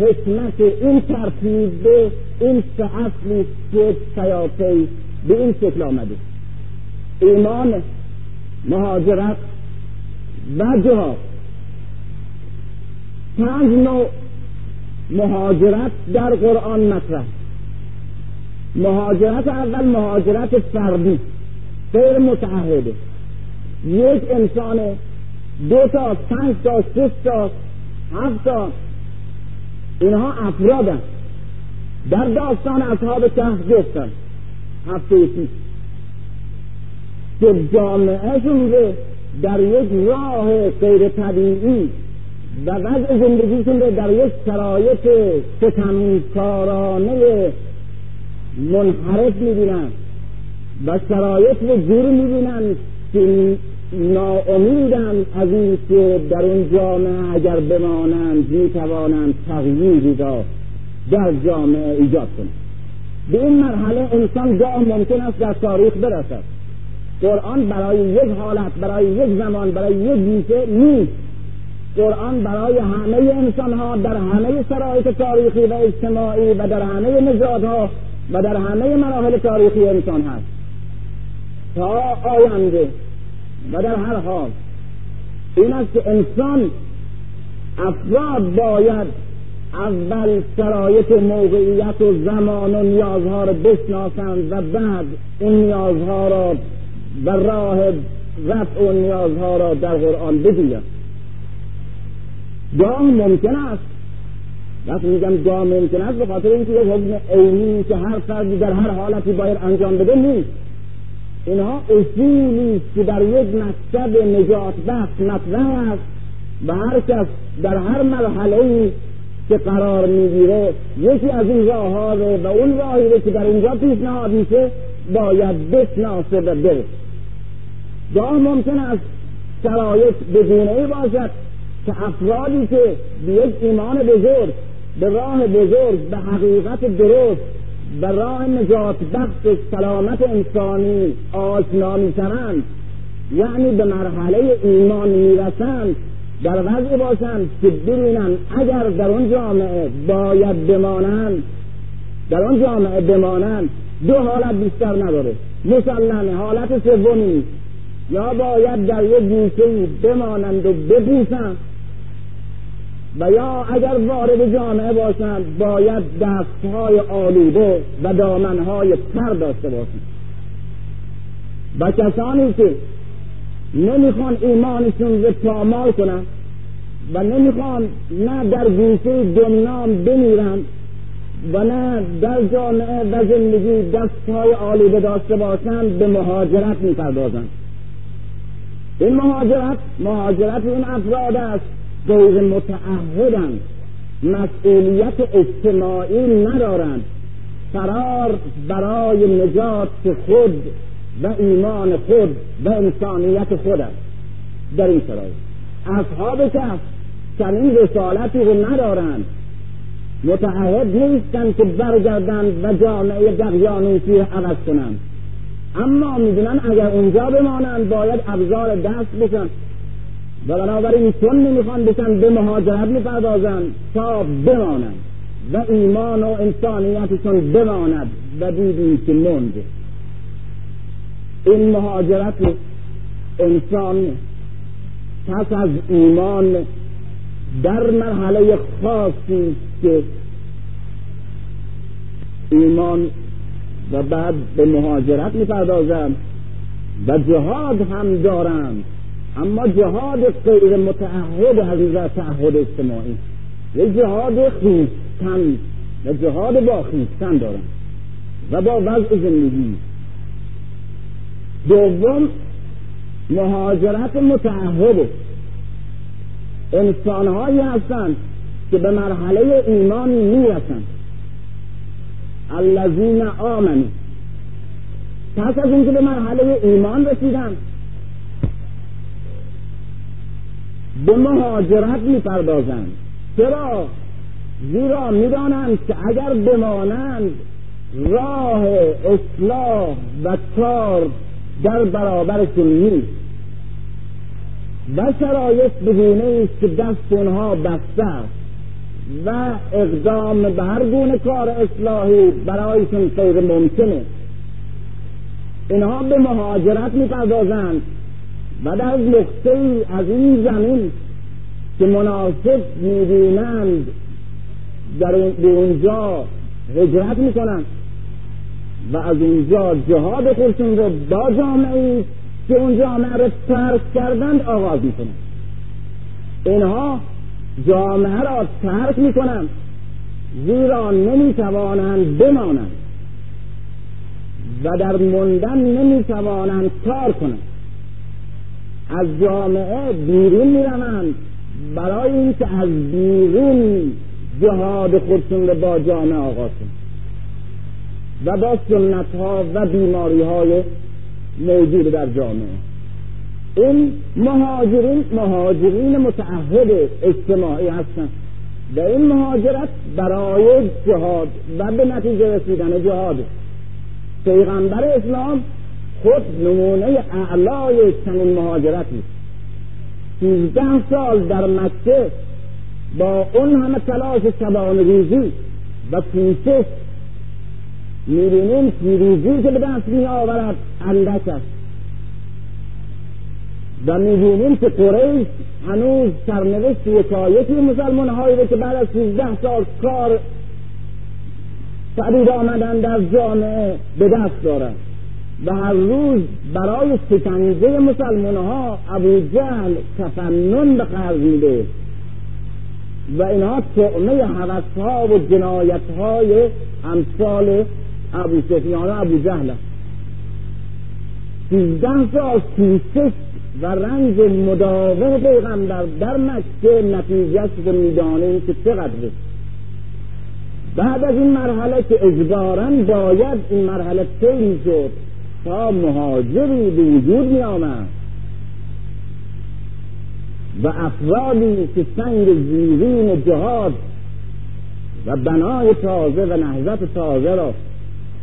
A: حکمت این ترتیب به این سه اصلی که سیاسی به این شکل آمده. ایمان مهاجرت و جهاد. پنج نوع مهاجرت در قرآن مطرح. مهاجرت اول مهاجرت فردی غیر متعهده یک انسان دو تا پنج تا شش تا هفت تا اینها افرادن. در داستان اصحاب کهف گفتن. هفته پیش. که جامعهشون رو در یک راه غیر طبیعی و وضع زندگیشون رو در یک شرایط ستمکارانه منحرف می‌بینن و شرایط رو جوری می‌بینن که ناامیدن از این که در اون جامعه اگر بمانند می‌توانند تغییری را در جامعه ایجاد کنند. به این مرحله انسان گاه ممکن است در تاریخ برسد. قرآن برای یک حالت برای یک زمان برای یک گیشه نیست. قرآن برای همه انسان ها در همه شرایط تاریخی و اجتماعی و در همه نژادها و در همه مراحل تاریخی انسان هست. تا آینده و در هر حال این است که انسان افراد باید اول شرایط موقعیت و زمان و نیازها را بشناسند و بعد این نیازها را و راه رفع و نیازها را در قرآن بجویند گاه ممکن است. وقتی میگم گاه ممکن است به خاطر اینکه یک حکم عینی که هر فردی در هر حالتی باید انجام بده نیست. اینها اصولی که در یک مکتب نجات بخش مطرح است. و هر کس در هر مرحله که قرار می‌گیره یکی از این راه ها و اون راهی که در اینجا پیشنهاد میشه باید بشناسه و بره. گاه ممکن است شرایط به ای باشد. که افرادی که به یک ایمان بزرگ به راه بزرگ به حقیقت درست به راه نجات بخش سلامت انسانی آشنا می‌شوند یعنی به مرحله ایمان می‌رسند در وضعی باشند که ببینند اگر در اون جامعه باید بمانند در آن جامعه بمانند دو حالت بیشتر نداره. مسلمه حالت سومی یا باید در یک گوشه بمانند و بپوسند و یا اگر وارد جامعه باشند باید دستهای آلوده و دامنهای تر داشته باشند و کسانی که نمی‌خوان ایمانشون رو پامال کنند و نمی‌خوان نه در گوشه دنیام بمیرند و نه در جامعه و زندگی دستهای آلوده داشته باشند به مهاجرت می‌پردازند این مهاجرت مهاجرت این افراد است غیر متعهدند. مسئولیت اجتماعی ندارند. فرار برای نجات خود و ایمان خود و انسانیت خود است. در این شرایط. اصحاب کف چنین رسالتی رو ندارند. متعهد نیستند که برگردند و جامعه دقیانوسی عوض کنند. اما می‌دونن اگر اونجا بمانند باید ابزار دست بشن. و بنابراین چون نمی‌خوان بشن به مهاجرت می‌پردازند تا بمانند. و ایمان و انسانیتشون بماند و دیدیم که موند. این مهاجرت انسان پس از ایمان در مرحله خاصی که ایمان و بعد به مهاجرت می‌پردازند و جهاد هم دارند. اما جهاد غیر متعهد حقیقت تعهد اجتماعی. یک جهاد خیستن و جهاد با خیستن دارند و با وضع زندگی. دوم مهاجرت متعهد. انسانهایی هستند که به مرحله ایمان می‌رسند. الذین آمنوا. پس از اینکه به مرحله ایمان رسیدن به مهاجرت می‌پردازند. چرا؟ زیرا می‌دانند که اگر بمانند راه اصلاح و کار در برابرشون نیست. و شرایط بگونه است که دست اونها بسته است و اقدام به هر گونه کار اصلاحی برایشون غیر ممکنه اینها به مهاجرت می‌پردازند. و در نقطه از این زمین که مناسب می‌بینند در به اونجا هجرت می‌کنند و از اونجا جهاد خودشون رو با جامعه که اون جامعه رو ترک کردند آغاز می‌کنند. اینها جامعه را ترک می‌کنند زیرا نمی‌توانند بمانند و در موندن نمی‌توانند کار کنند. از جامعه بیرون می‌روند. برای اینکه از بیرون جهاد خودشون رو با جامعه آغاز و با سنت ها و بیماری های موجود در جامعه. این مهاجرین مهاجرین متعهد اجتماعی هستند. و این مهاجرت برای جهاد و به نتیجه رسیدن جهاد. پیغمبر اسلام خود نمونه اعلای چنین مهاجرتی. سیزده سال در مکه با اون همه تلاش شبان روزی و کوشش می‌بینیم پیروزی که به دست می آورد اندک است و می‌بینیم که قریش هنوز سرنوشت یکایکی مسلمان هایی که بعد از سیزده سال کار پدید آمدن در جامعه به دست دارد و هر روز برای شکنجه مسلمان ها ابو جهل تفنن به قرض میده. و اینها تعمه حوث ها و جنایت های امثال ابو سفیان و ابو جهل است. سیزده سال کوشش و رنج مداوم پیغمبر در مکه نتیجهش رو می‌دانیم که چقدر بعد از این مرحله که اجبارا باید این مرحله طی شد. تا مهاجری به وجود می آمد و افرادی که سنگ زیرین جهاد و بنای تازه و نهضت تازه را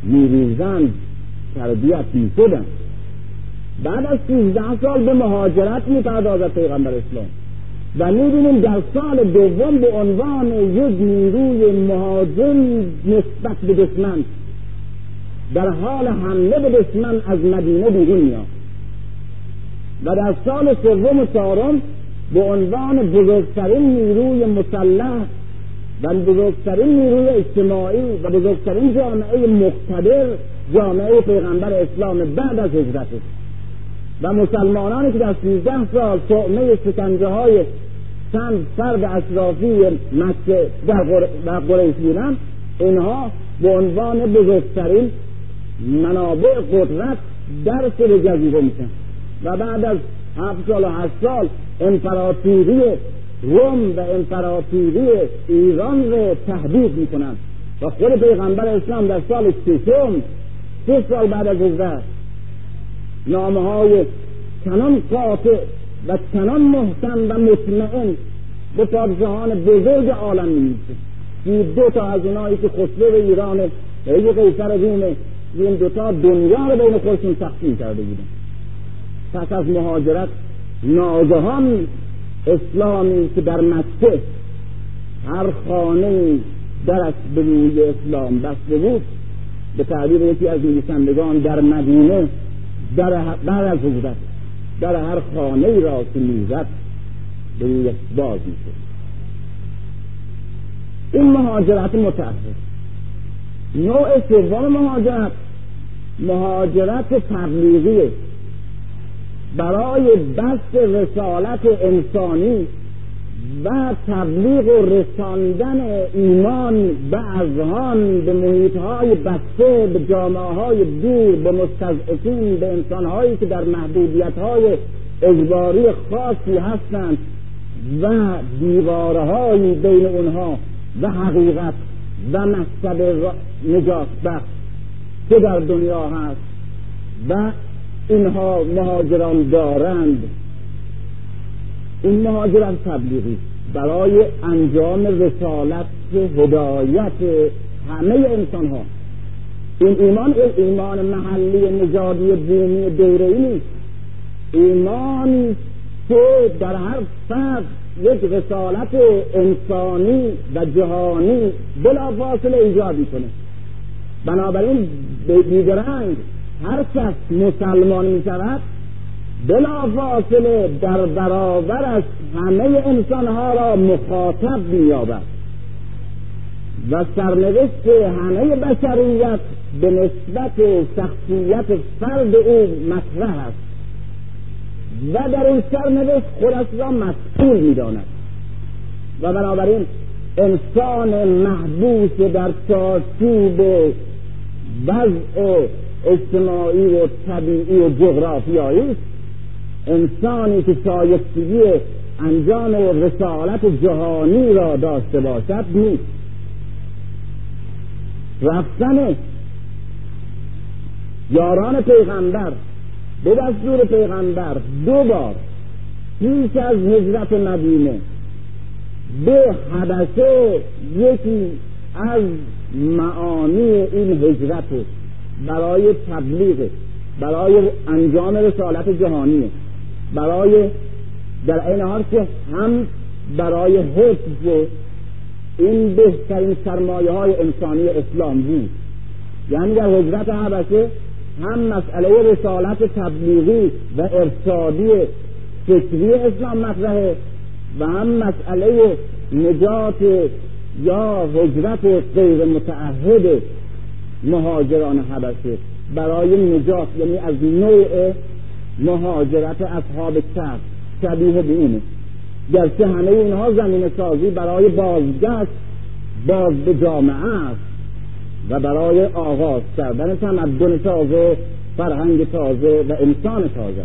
A: میریزند تربیت می شدند بعد از سیزده سال به مهاجرت می‌پردازد پیغمبر اسلام. و می‌بینیم در سال دوم به عنوان یک نیروی مهاجر نسبت به دشمن در حال حمله به دشمن از مدینه بیرون میاد و در سال سوم و چهارم به عنوان بزرگترین نیروی مسلح و بزرگترین نیروی اجتماعی و بزرگترین جامعه مقتدر جامعه پیغمبر اسلام بعد از هجرتش و مسلمانانی که در سیزده سال تعمه شکنجه های چند فرد اشرافی مکه در قریش بودن اینها به عنوان بزرگترین منابع قدرت در سر جزیره میشن. و بعد از هفت سال و هشت سال امپراتوری روم و امپراتوری ایران رو تهدید می‌کنن. و خود پیغمبر اسلام در سال ششم سه سال بعد از هجرت نامه های چنان قاطع و چنان محکم و مطمئن به پادشاهان بزرگ عالم میمیسه دو تا از اونایی که خسرو ایران و یک قیصر رومه این دوتا دنیا رو بین خودشون تقسیم کرده بودن. پس از مهاجرت ناگهان اسلامی که در مکه هر خانه درش به روی اسلام بسته بود به تعبیر یکی از نویسندگان در مدینه در بعد از حضرت در هر خانه را که می‌زد به روی باز می‌شد. این مهاجرت متأخر نوع سوم مهاجرت. مهاجرت تبلیغی. برای بست رسالت انسانی و تبلیغ و رساندن ایمان به اذهان به محیط های بسته به جامعه های دور به مستضعفین به انسان هایی که در محدودیت های اجباری خاصی هستند و دیوارهایی بین اونها و حقیقت و مکتب نجات بخش که در دنیا هست و اینها مهاجران دارند. این مهاجرت تبلیغی. برای انجام رسالت هدایت همه انسان ها این ایمان ایمان محلی نژادی بومی دوره ای نیست. ایمانی که در هر فرد یک رسالت انسانی و جهانی بلافاصله ایجاد می‌کنه. بنابراین بیدرنگ هر کس مسلمان می شود بلا فاصله در برابرش همه انسانها را مخاطب مییابد و سرنوشت همه بشریت به نسبت شخصیت فرد او مطرح است. و در این سرنوشت خودش را مسئول می‌داند. و بنابراین انسان محبوس در چارچوب وضع اجتماعی و طبیعی و جغرافیایی است. انسانی که شایستگی انجام رسالت جهانی را داشته باشد نیست. رفتن یاران پیغمبر به دستور پیغمبر دو بار پیش از هجرت مدینه به حبشه یکی از معانی این هجرت برای تبلیغ برای انجام رسالت جهانی برای در این حال که هم برای حفظ این بهترین سرمایه های انسانی اسلام بود. یعنی در هجرت حبشه هم مسئله رسالت تبلیغی و ارشادی فکری اسلام مطرحه و هم مسئله نجات یا هجرت غیر متعهد مهاجران حبشه برای نجات یعنی از نوع مهاجرت اصحاب کف شبیه به اینه گرچه همه اینها زمین سازی برای بازگشت باز به جامعه است. و برای آغاز کردن تمدن تازه فرهنگ تازه و انسان تازه.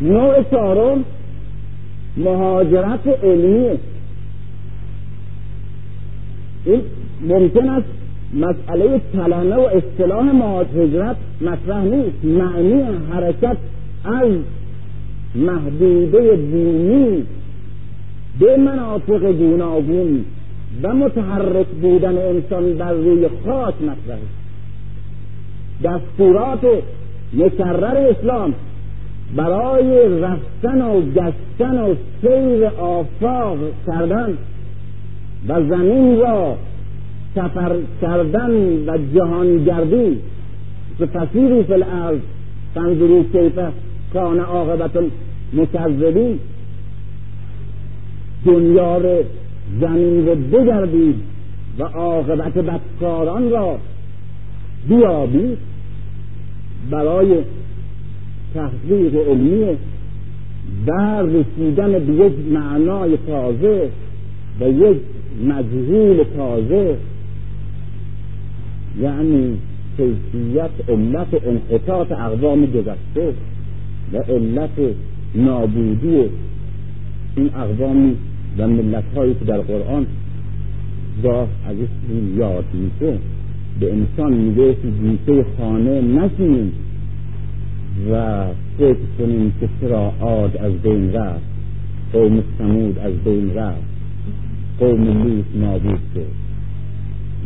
A: نوع چهارم مهاجرت علمی. این ممکن است مسئله کلمه و اصطلاح مهاجرت مطرح نیست. معنی حرکت از محدوده دینی به مناطق گوناگون. و متحرک بودن انسان در روی خاک مطرح. دستورات مکرر اسلام برای رفتن و گشتن و سیر آفاق کردن و زمین را سفر کردن و جهانگردی. که فسیری فی الارض. تنظرو کیف کان عاقبت المکذبین. دنیا زمین رو بگردید و عاقبت بدکاران را بیابید برای تحقیق علمی و رسیدن به یک معنای تازه و یک مجهول تازه یعنی کیفیت علت انحطاط اقوام گذشته و علت نابودی این اقوامی و ملت هایی که در قرآن گاه از این یاد میشه به انسان میگه که گیسه خانه نشینیم و فکر کنیم که چرا عاد از بین رفت قوم سمود از بین رفت قوم لوط نابود شد.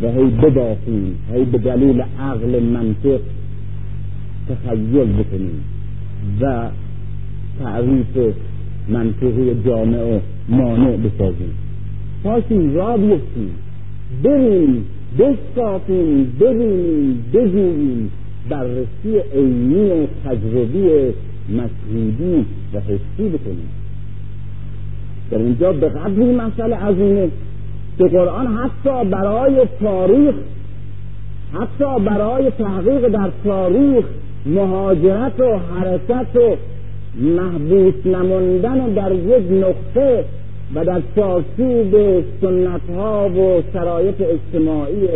A: و هی ببافیم هی به دلیل عقل منطق تخیل بکنیم و تعریف منطقی جامعه مانع بسازیم. پاشیم را بیفتیم. بریم بشکافیم ببینیم بجوییم. بررسی عینی تجربی مشهودی و حسی بکنیم. در اینجا به قدری مسئله عظیمه که قرآن حتی برای تاریخ حتی برای تحقیق در تاریخ مهاجرت و حرکت و محبوس نموندن در یک نقطه و در چارچوب سنت ها و شرایط اجتماعی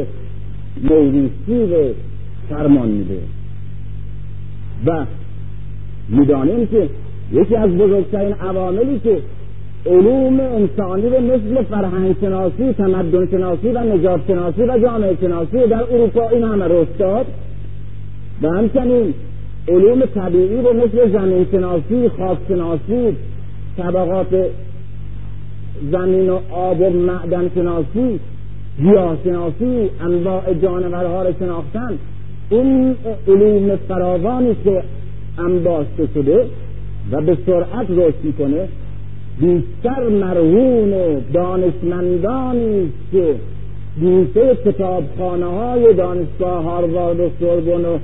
A: موروثی به فرمان میده. و می‌دانیم که یکی از بزرگترین عواملی که علوم انسانی رو مثل فرهنگ شناسی تمدن شناسی و نجات شناسی و جامعه شناسی در اروپا این همه رشد و همچنین علوم طبیعی رو مثل زمین شناسی خاک شناسی طبقات زمین و آب و معدن شناسی گیاه شناسی انواع جانورها رو شناختن. این علوم فراوانی که انباشته شده و به سرعت رشد می‌کنه بیشتر مرهون دانشمندانی که بیشتر کتابخانه های دانشگاه هاروارد و سوربن و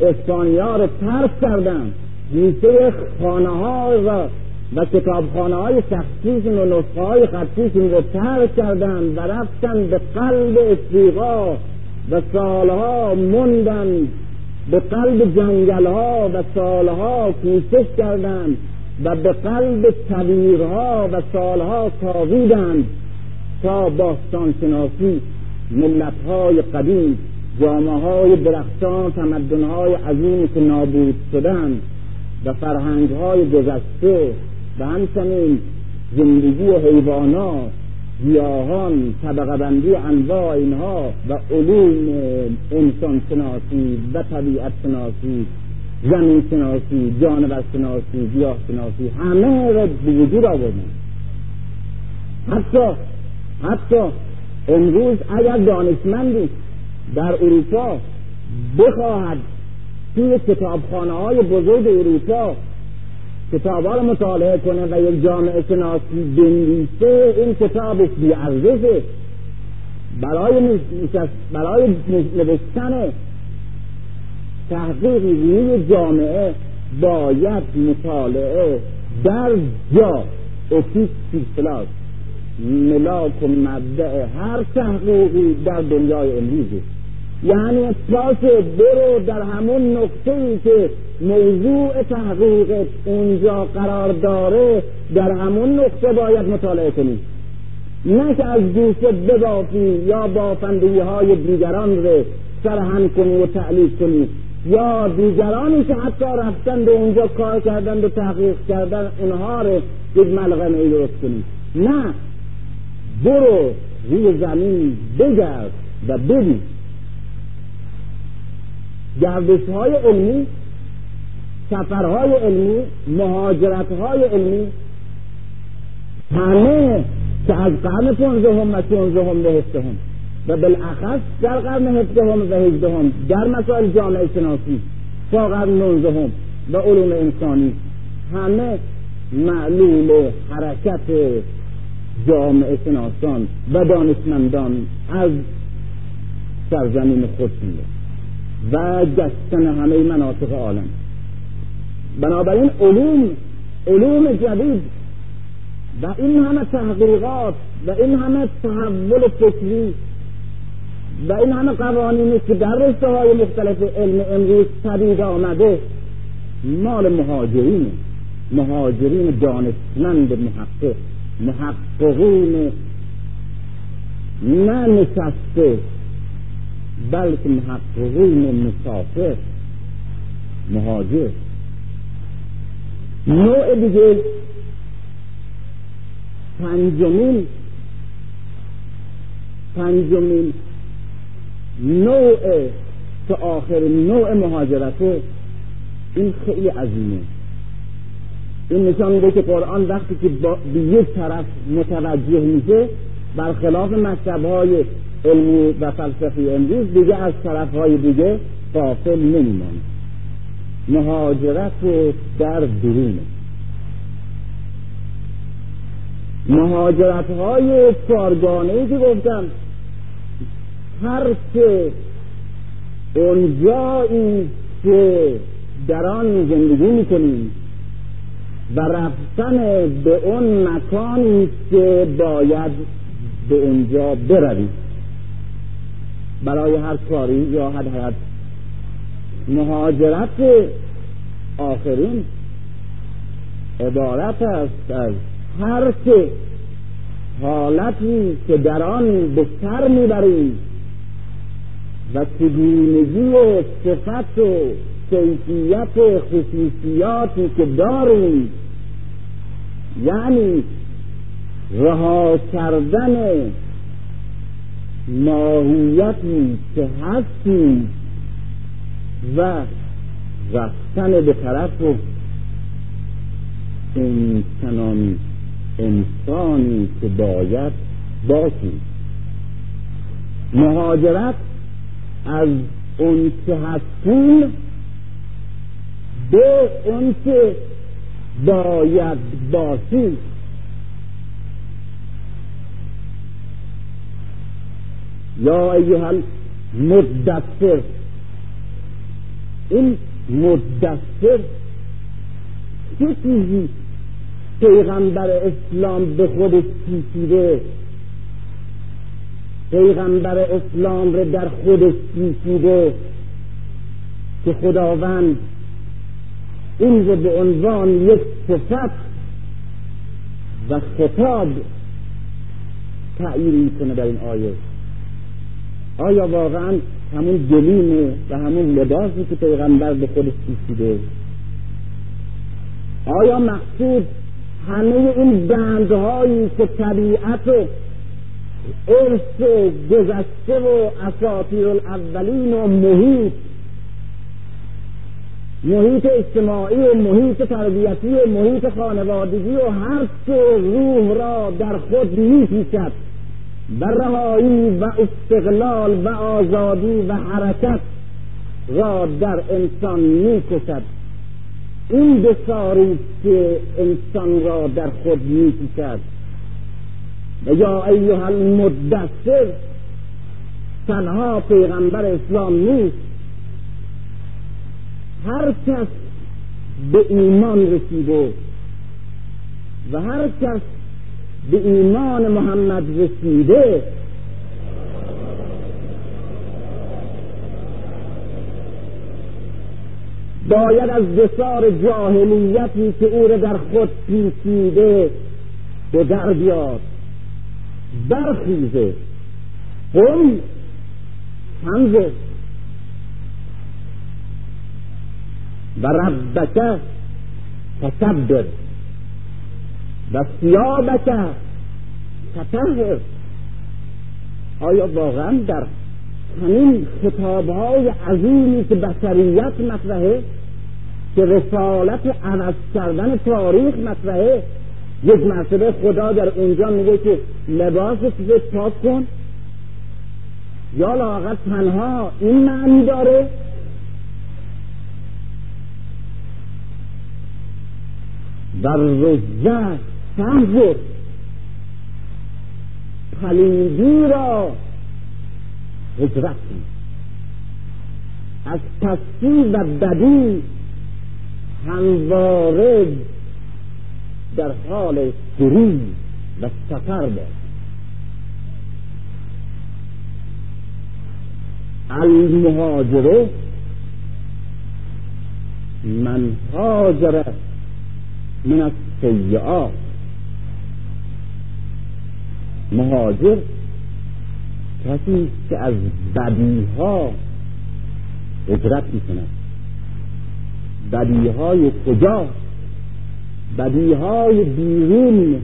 A: اسپانیا رو ترک کردن. بیشتر خانه ها و و کتابخانه های شخصیشون و نسخه های خطیشون رو ترک کردن و رفتن به قلب افریقا و سالها موندن. به قلب جنگل ها و سالها کوشش کردند و به قلب کویرها و سالها کاویدند تا باستان شناسی ملت های قدیم جامعه های درختان تمدن های عظیمی که نابود شدن و فرهنگ های گذشته و همچنین زندگی حیوانات گیاهان طبقه بندی انواع اینها و علوم انسان شناسی و طبیعت شناسی زمین شناسی جانور شناسی گیاه شناسی همه را به وجود آوردن. حتی حتی امروز اگر دانشمندی در اروپا بخواهد توی کتابخانه های بزرگ اروپا کتاب ها رو مطالعه کنه و یک جامعه شناسی بنویسه این کتابش بیارزشه. برای برای نوشتن تحقیق روی جامعه باید مطالعه در جا. اتیک سیستلاس ملاک و مبدع هر تحقیقی در دنیای امروزه. یعنی باشه برو در همون نقطه ای که موضوع تحقیق اونجا قرار داره در همون نقطه باید مطالعه کنی. نه که از دوست ببافی یا بافندگی های دیگران رو سرهم کنی و تعلیف کنی. یا دیگرانی که حتی رفتن به اونجا کار کردن و تحقیق کردن اونها رو یک ملغمه درست کنی. نه. برو روی زمین بگرد و ببین. گردش های علمی سفرهای علمی مهاجرت های علمی. همه که از قرن پونزدهم و چونزدهم به هفدهم و بالاخص در قرن هفدهم و هجدهم در مسائل جامعه شناسی تا قرن نوزدهم و علوم انسانی همه معلول حرکت جامعه شناسان و دانشمندان از سرزمین خود و گشتن همه مناطق عالم. بنابراین علوم علوم جدید و این همه تحقیقات و این همه تحول فکری و این همه قوانینی که در رشته های مختلف علم امروز پدید آمده مال مهاجرین مهاجرین دانشمند محقق محققین نه نشسته بلکه محققین مسافر مهاجر. نوع دیگه پنجمین پنجمین نوع که آخر نوع مهاجرته این خیلی عظیمه. این نشان میده که قرآن وقتی که به یک طرف متوجه میشه برخلاف مکتب های علمی و فلسفی امروز دیگه از طرف های دیگه قافل نمیمانه مهاجرت در درونه. مهاجرت های چارگانه ای که گفتم هر که اونجایی که در آن زندگی می‌کنیم و رفتن به اون مکانی که باید به اونجا برویم. برای هر کاری یا هر حیات مهاجرت آخرین عبارت است از هر که حالتی که در آن به سر می‌بریم و چگونگی و صفت و کیفیت خصوصیاتی که داریم یعنی رها کردن ماهیتی که هستیم و رفتن به طرف انسانان انسانی که باید باشیم مهاجرت از اون که هستیم به اون که باید باشیم یا ایها المدثر. این مدثر چه چیزی؟ پیغمبر اسلام به خودش پیچیده. پیغمبر اسلام رو در خودش پیچیده. که خداوند این رو به عنوان یک صفت و خطاب تعیین می‌کنه در این آیه. آیا واقعا همون گلیمه و همون لباسی که پیغمبر به خودش پوشیده؟ آیا مقصود همه این بندهایی که طبیعت و ارث گذشته و اساطیر الاولین و محیط محیط اجتماعی و محیط تربیتی و محیط خانوادگی و هر چه روح را در خود میپیچد و رهایی و استقلال و آزادی و حرکت را در انسان می‌کشد. این بساری که انسان را در خود می‌کشد. و یا ایها المدثر تنها پیغمبر اسلام نیست. هر کس به ایمان رسیده و هر کس به ایمان محمد رسیده. باید از دسار جاهلیتی که او را در خود پیچیده به در بیاد. برخیزه. قم همزه و ربک تکبر و سیابک تطهر آیا واقعا در همین خطابهای عظیمی که بشریت مطرحه که رسالت عوض کردن تاریخ مطرحه یک مرتبه خدا در اونجا میگه که لباس رو پاک کن. یا لاغت تنها این معنی داره. در رزه فهزر پلیدی را هجرت از پستی و بدی همواره در حال سری و سفر باد المهاجره من هاجر من السیئات مهاجر کسی که از بدیها هجرت می‌کند. بدیهای کجا؟ بدیهای بیرون.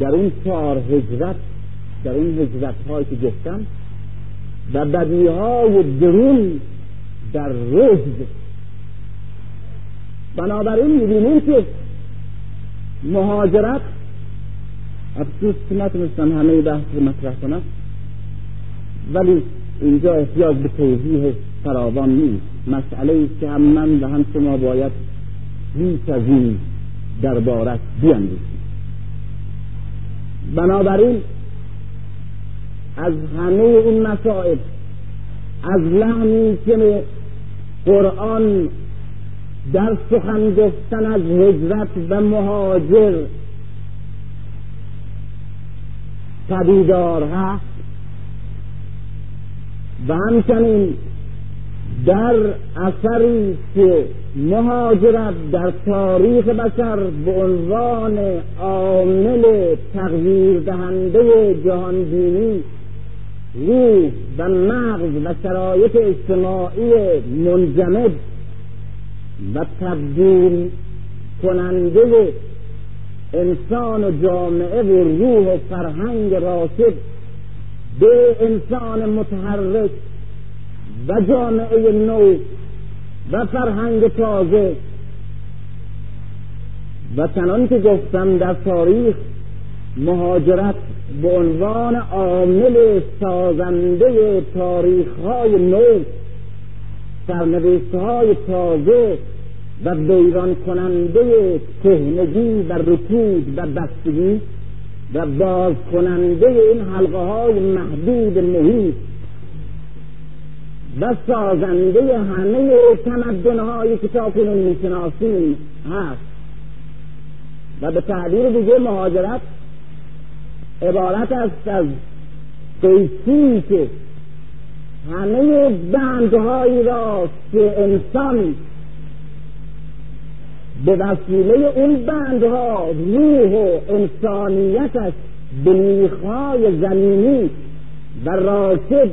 A: در اون چهار هجرت در اون هجرت هایی که گفتم و بدیهای درون در رشد بنابراین می‌بینیم که مهاجرت افسوس که نتونستم همه بحث رو مطرح کنم ولی اینجا احتیاج به توضیح فراوان نیست. مسئله است که هم من و هم شما باید بیش از این دربارش بیاندیشیم. بنابراین از همه این مسائل از لحنی که قرآن در سخن گفتن از هجرت و مهاجر پدیدار هست. و همچنین در اثری که مهاجرت در تاریخ بشر به عنوان عامل تغییر دهنده جهان بینی روح و مغز و شرایط اجتماعی منجمد و تبدیل کننده انسان و جامعه و روح و فرهنگ راشد. به انسان متحرک و جامعه نو و فرهنگ تازه. و چنان که گفتم در تاریخ مهاجرت به عنوان عامل سازنده تاریخ های نو سرنوشت های تازه و بیران کننده کهنگی و رکود و بستگی و باز کننده این حلقه های محدود محیط و سازنده همه تمدن هایی که تا کنون می‌شناسیم هست. و به تعبیر دیگه مهاجرت عبارت است از قیسی که همه بندهایی را که انسان به وسیله اون بندها روح و انسانیتش به میخهای زمینی و راکد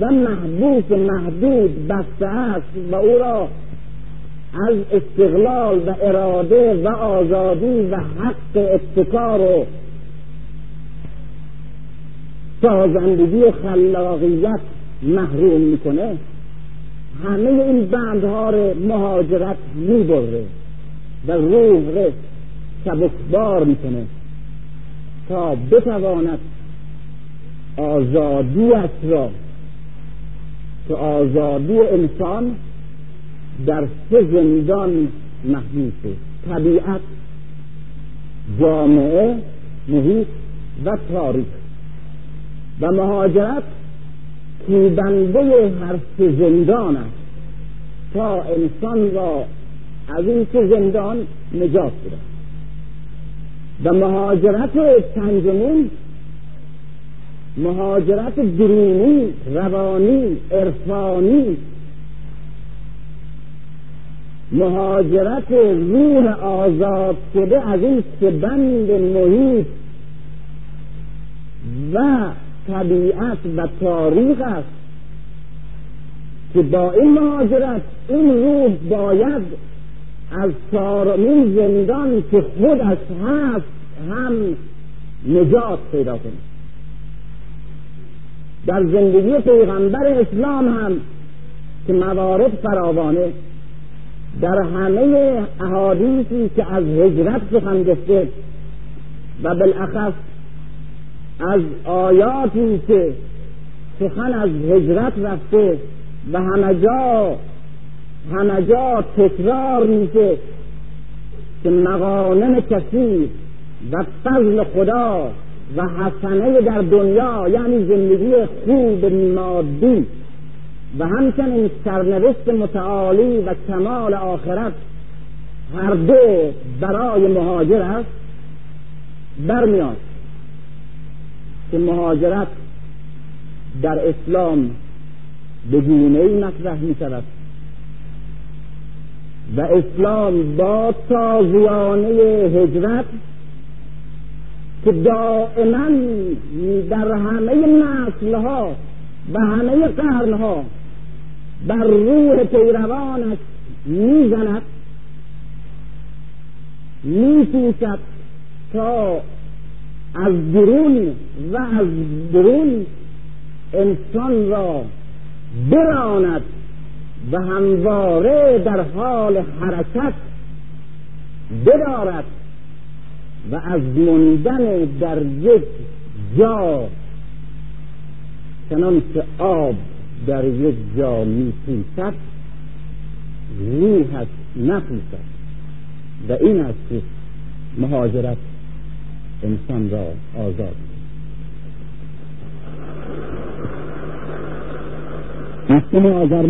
A: و محبوس محدود بسته است و او را از استقلال و اراده و آزادی و حق ابتکار و سازندگی و خلاقیت محروم می‌کنه. همه این بندها رو مهاجرت می‌بره و روح رو سبکبار می‌کنه تا بتواند آزادیش را که آزادی انسان در سه زندان محبوسه طبیعت جامعه محیط و تاریخ. و مهاجرت کوبنده سه زندان است. تا انسان را از این سه زندان نجات بده. و مهاجرت پنجمین مهاجرت درونی روانی عرفانی مهاجرت روح آزاد شده از این سبند محیط و طبیعت و تاریخ است که با این مهاجرت این روح باید از چهارمین زندان که خودش هست هم نجات پیدا کنه. در زندگی پیغمبر اسلام هم که موارد فراوانه در همه احادیثی که از هجرت سخن گفته و بالاخص از آیاتی که سخن از هجرت رفته و همه جا همه جا تکرار میشه که مغانم کثیر و فضل خدا و حسنه در دنیا یعنی زندگی خوب مادی و همچنین سرنوشت متعالی و کمال آخرت هر دو برای مهاجر است برمیاد. که مهاجرت در اسلام به گونه ای مطرح می شود و اسلام با تازیانه هجرت که دائما در همه نسلها و همه قرنها بر روح پیروانش می‌زند میپوشد تا از درون و از درون انسان را براند و همواره در حال حرکت بدارد و از موندن در یک جا چنان که آب در یک جا میپوسد روحش نپوسد و این است که مهاجرت انسان را آزاد. هفتم آذر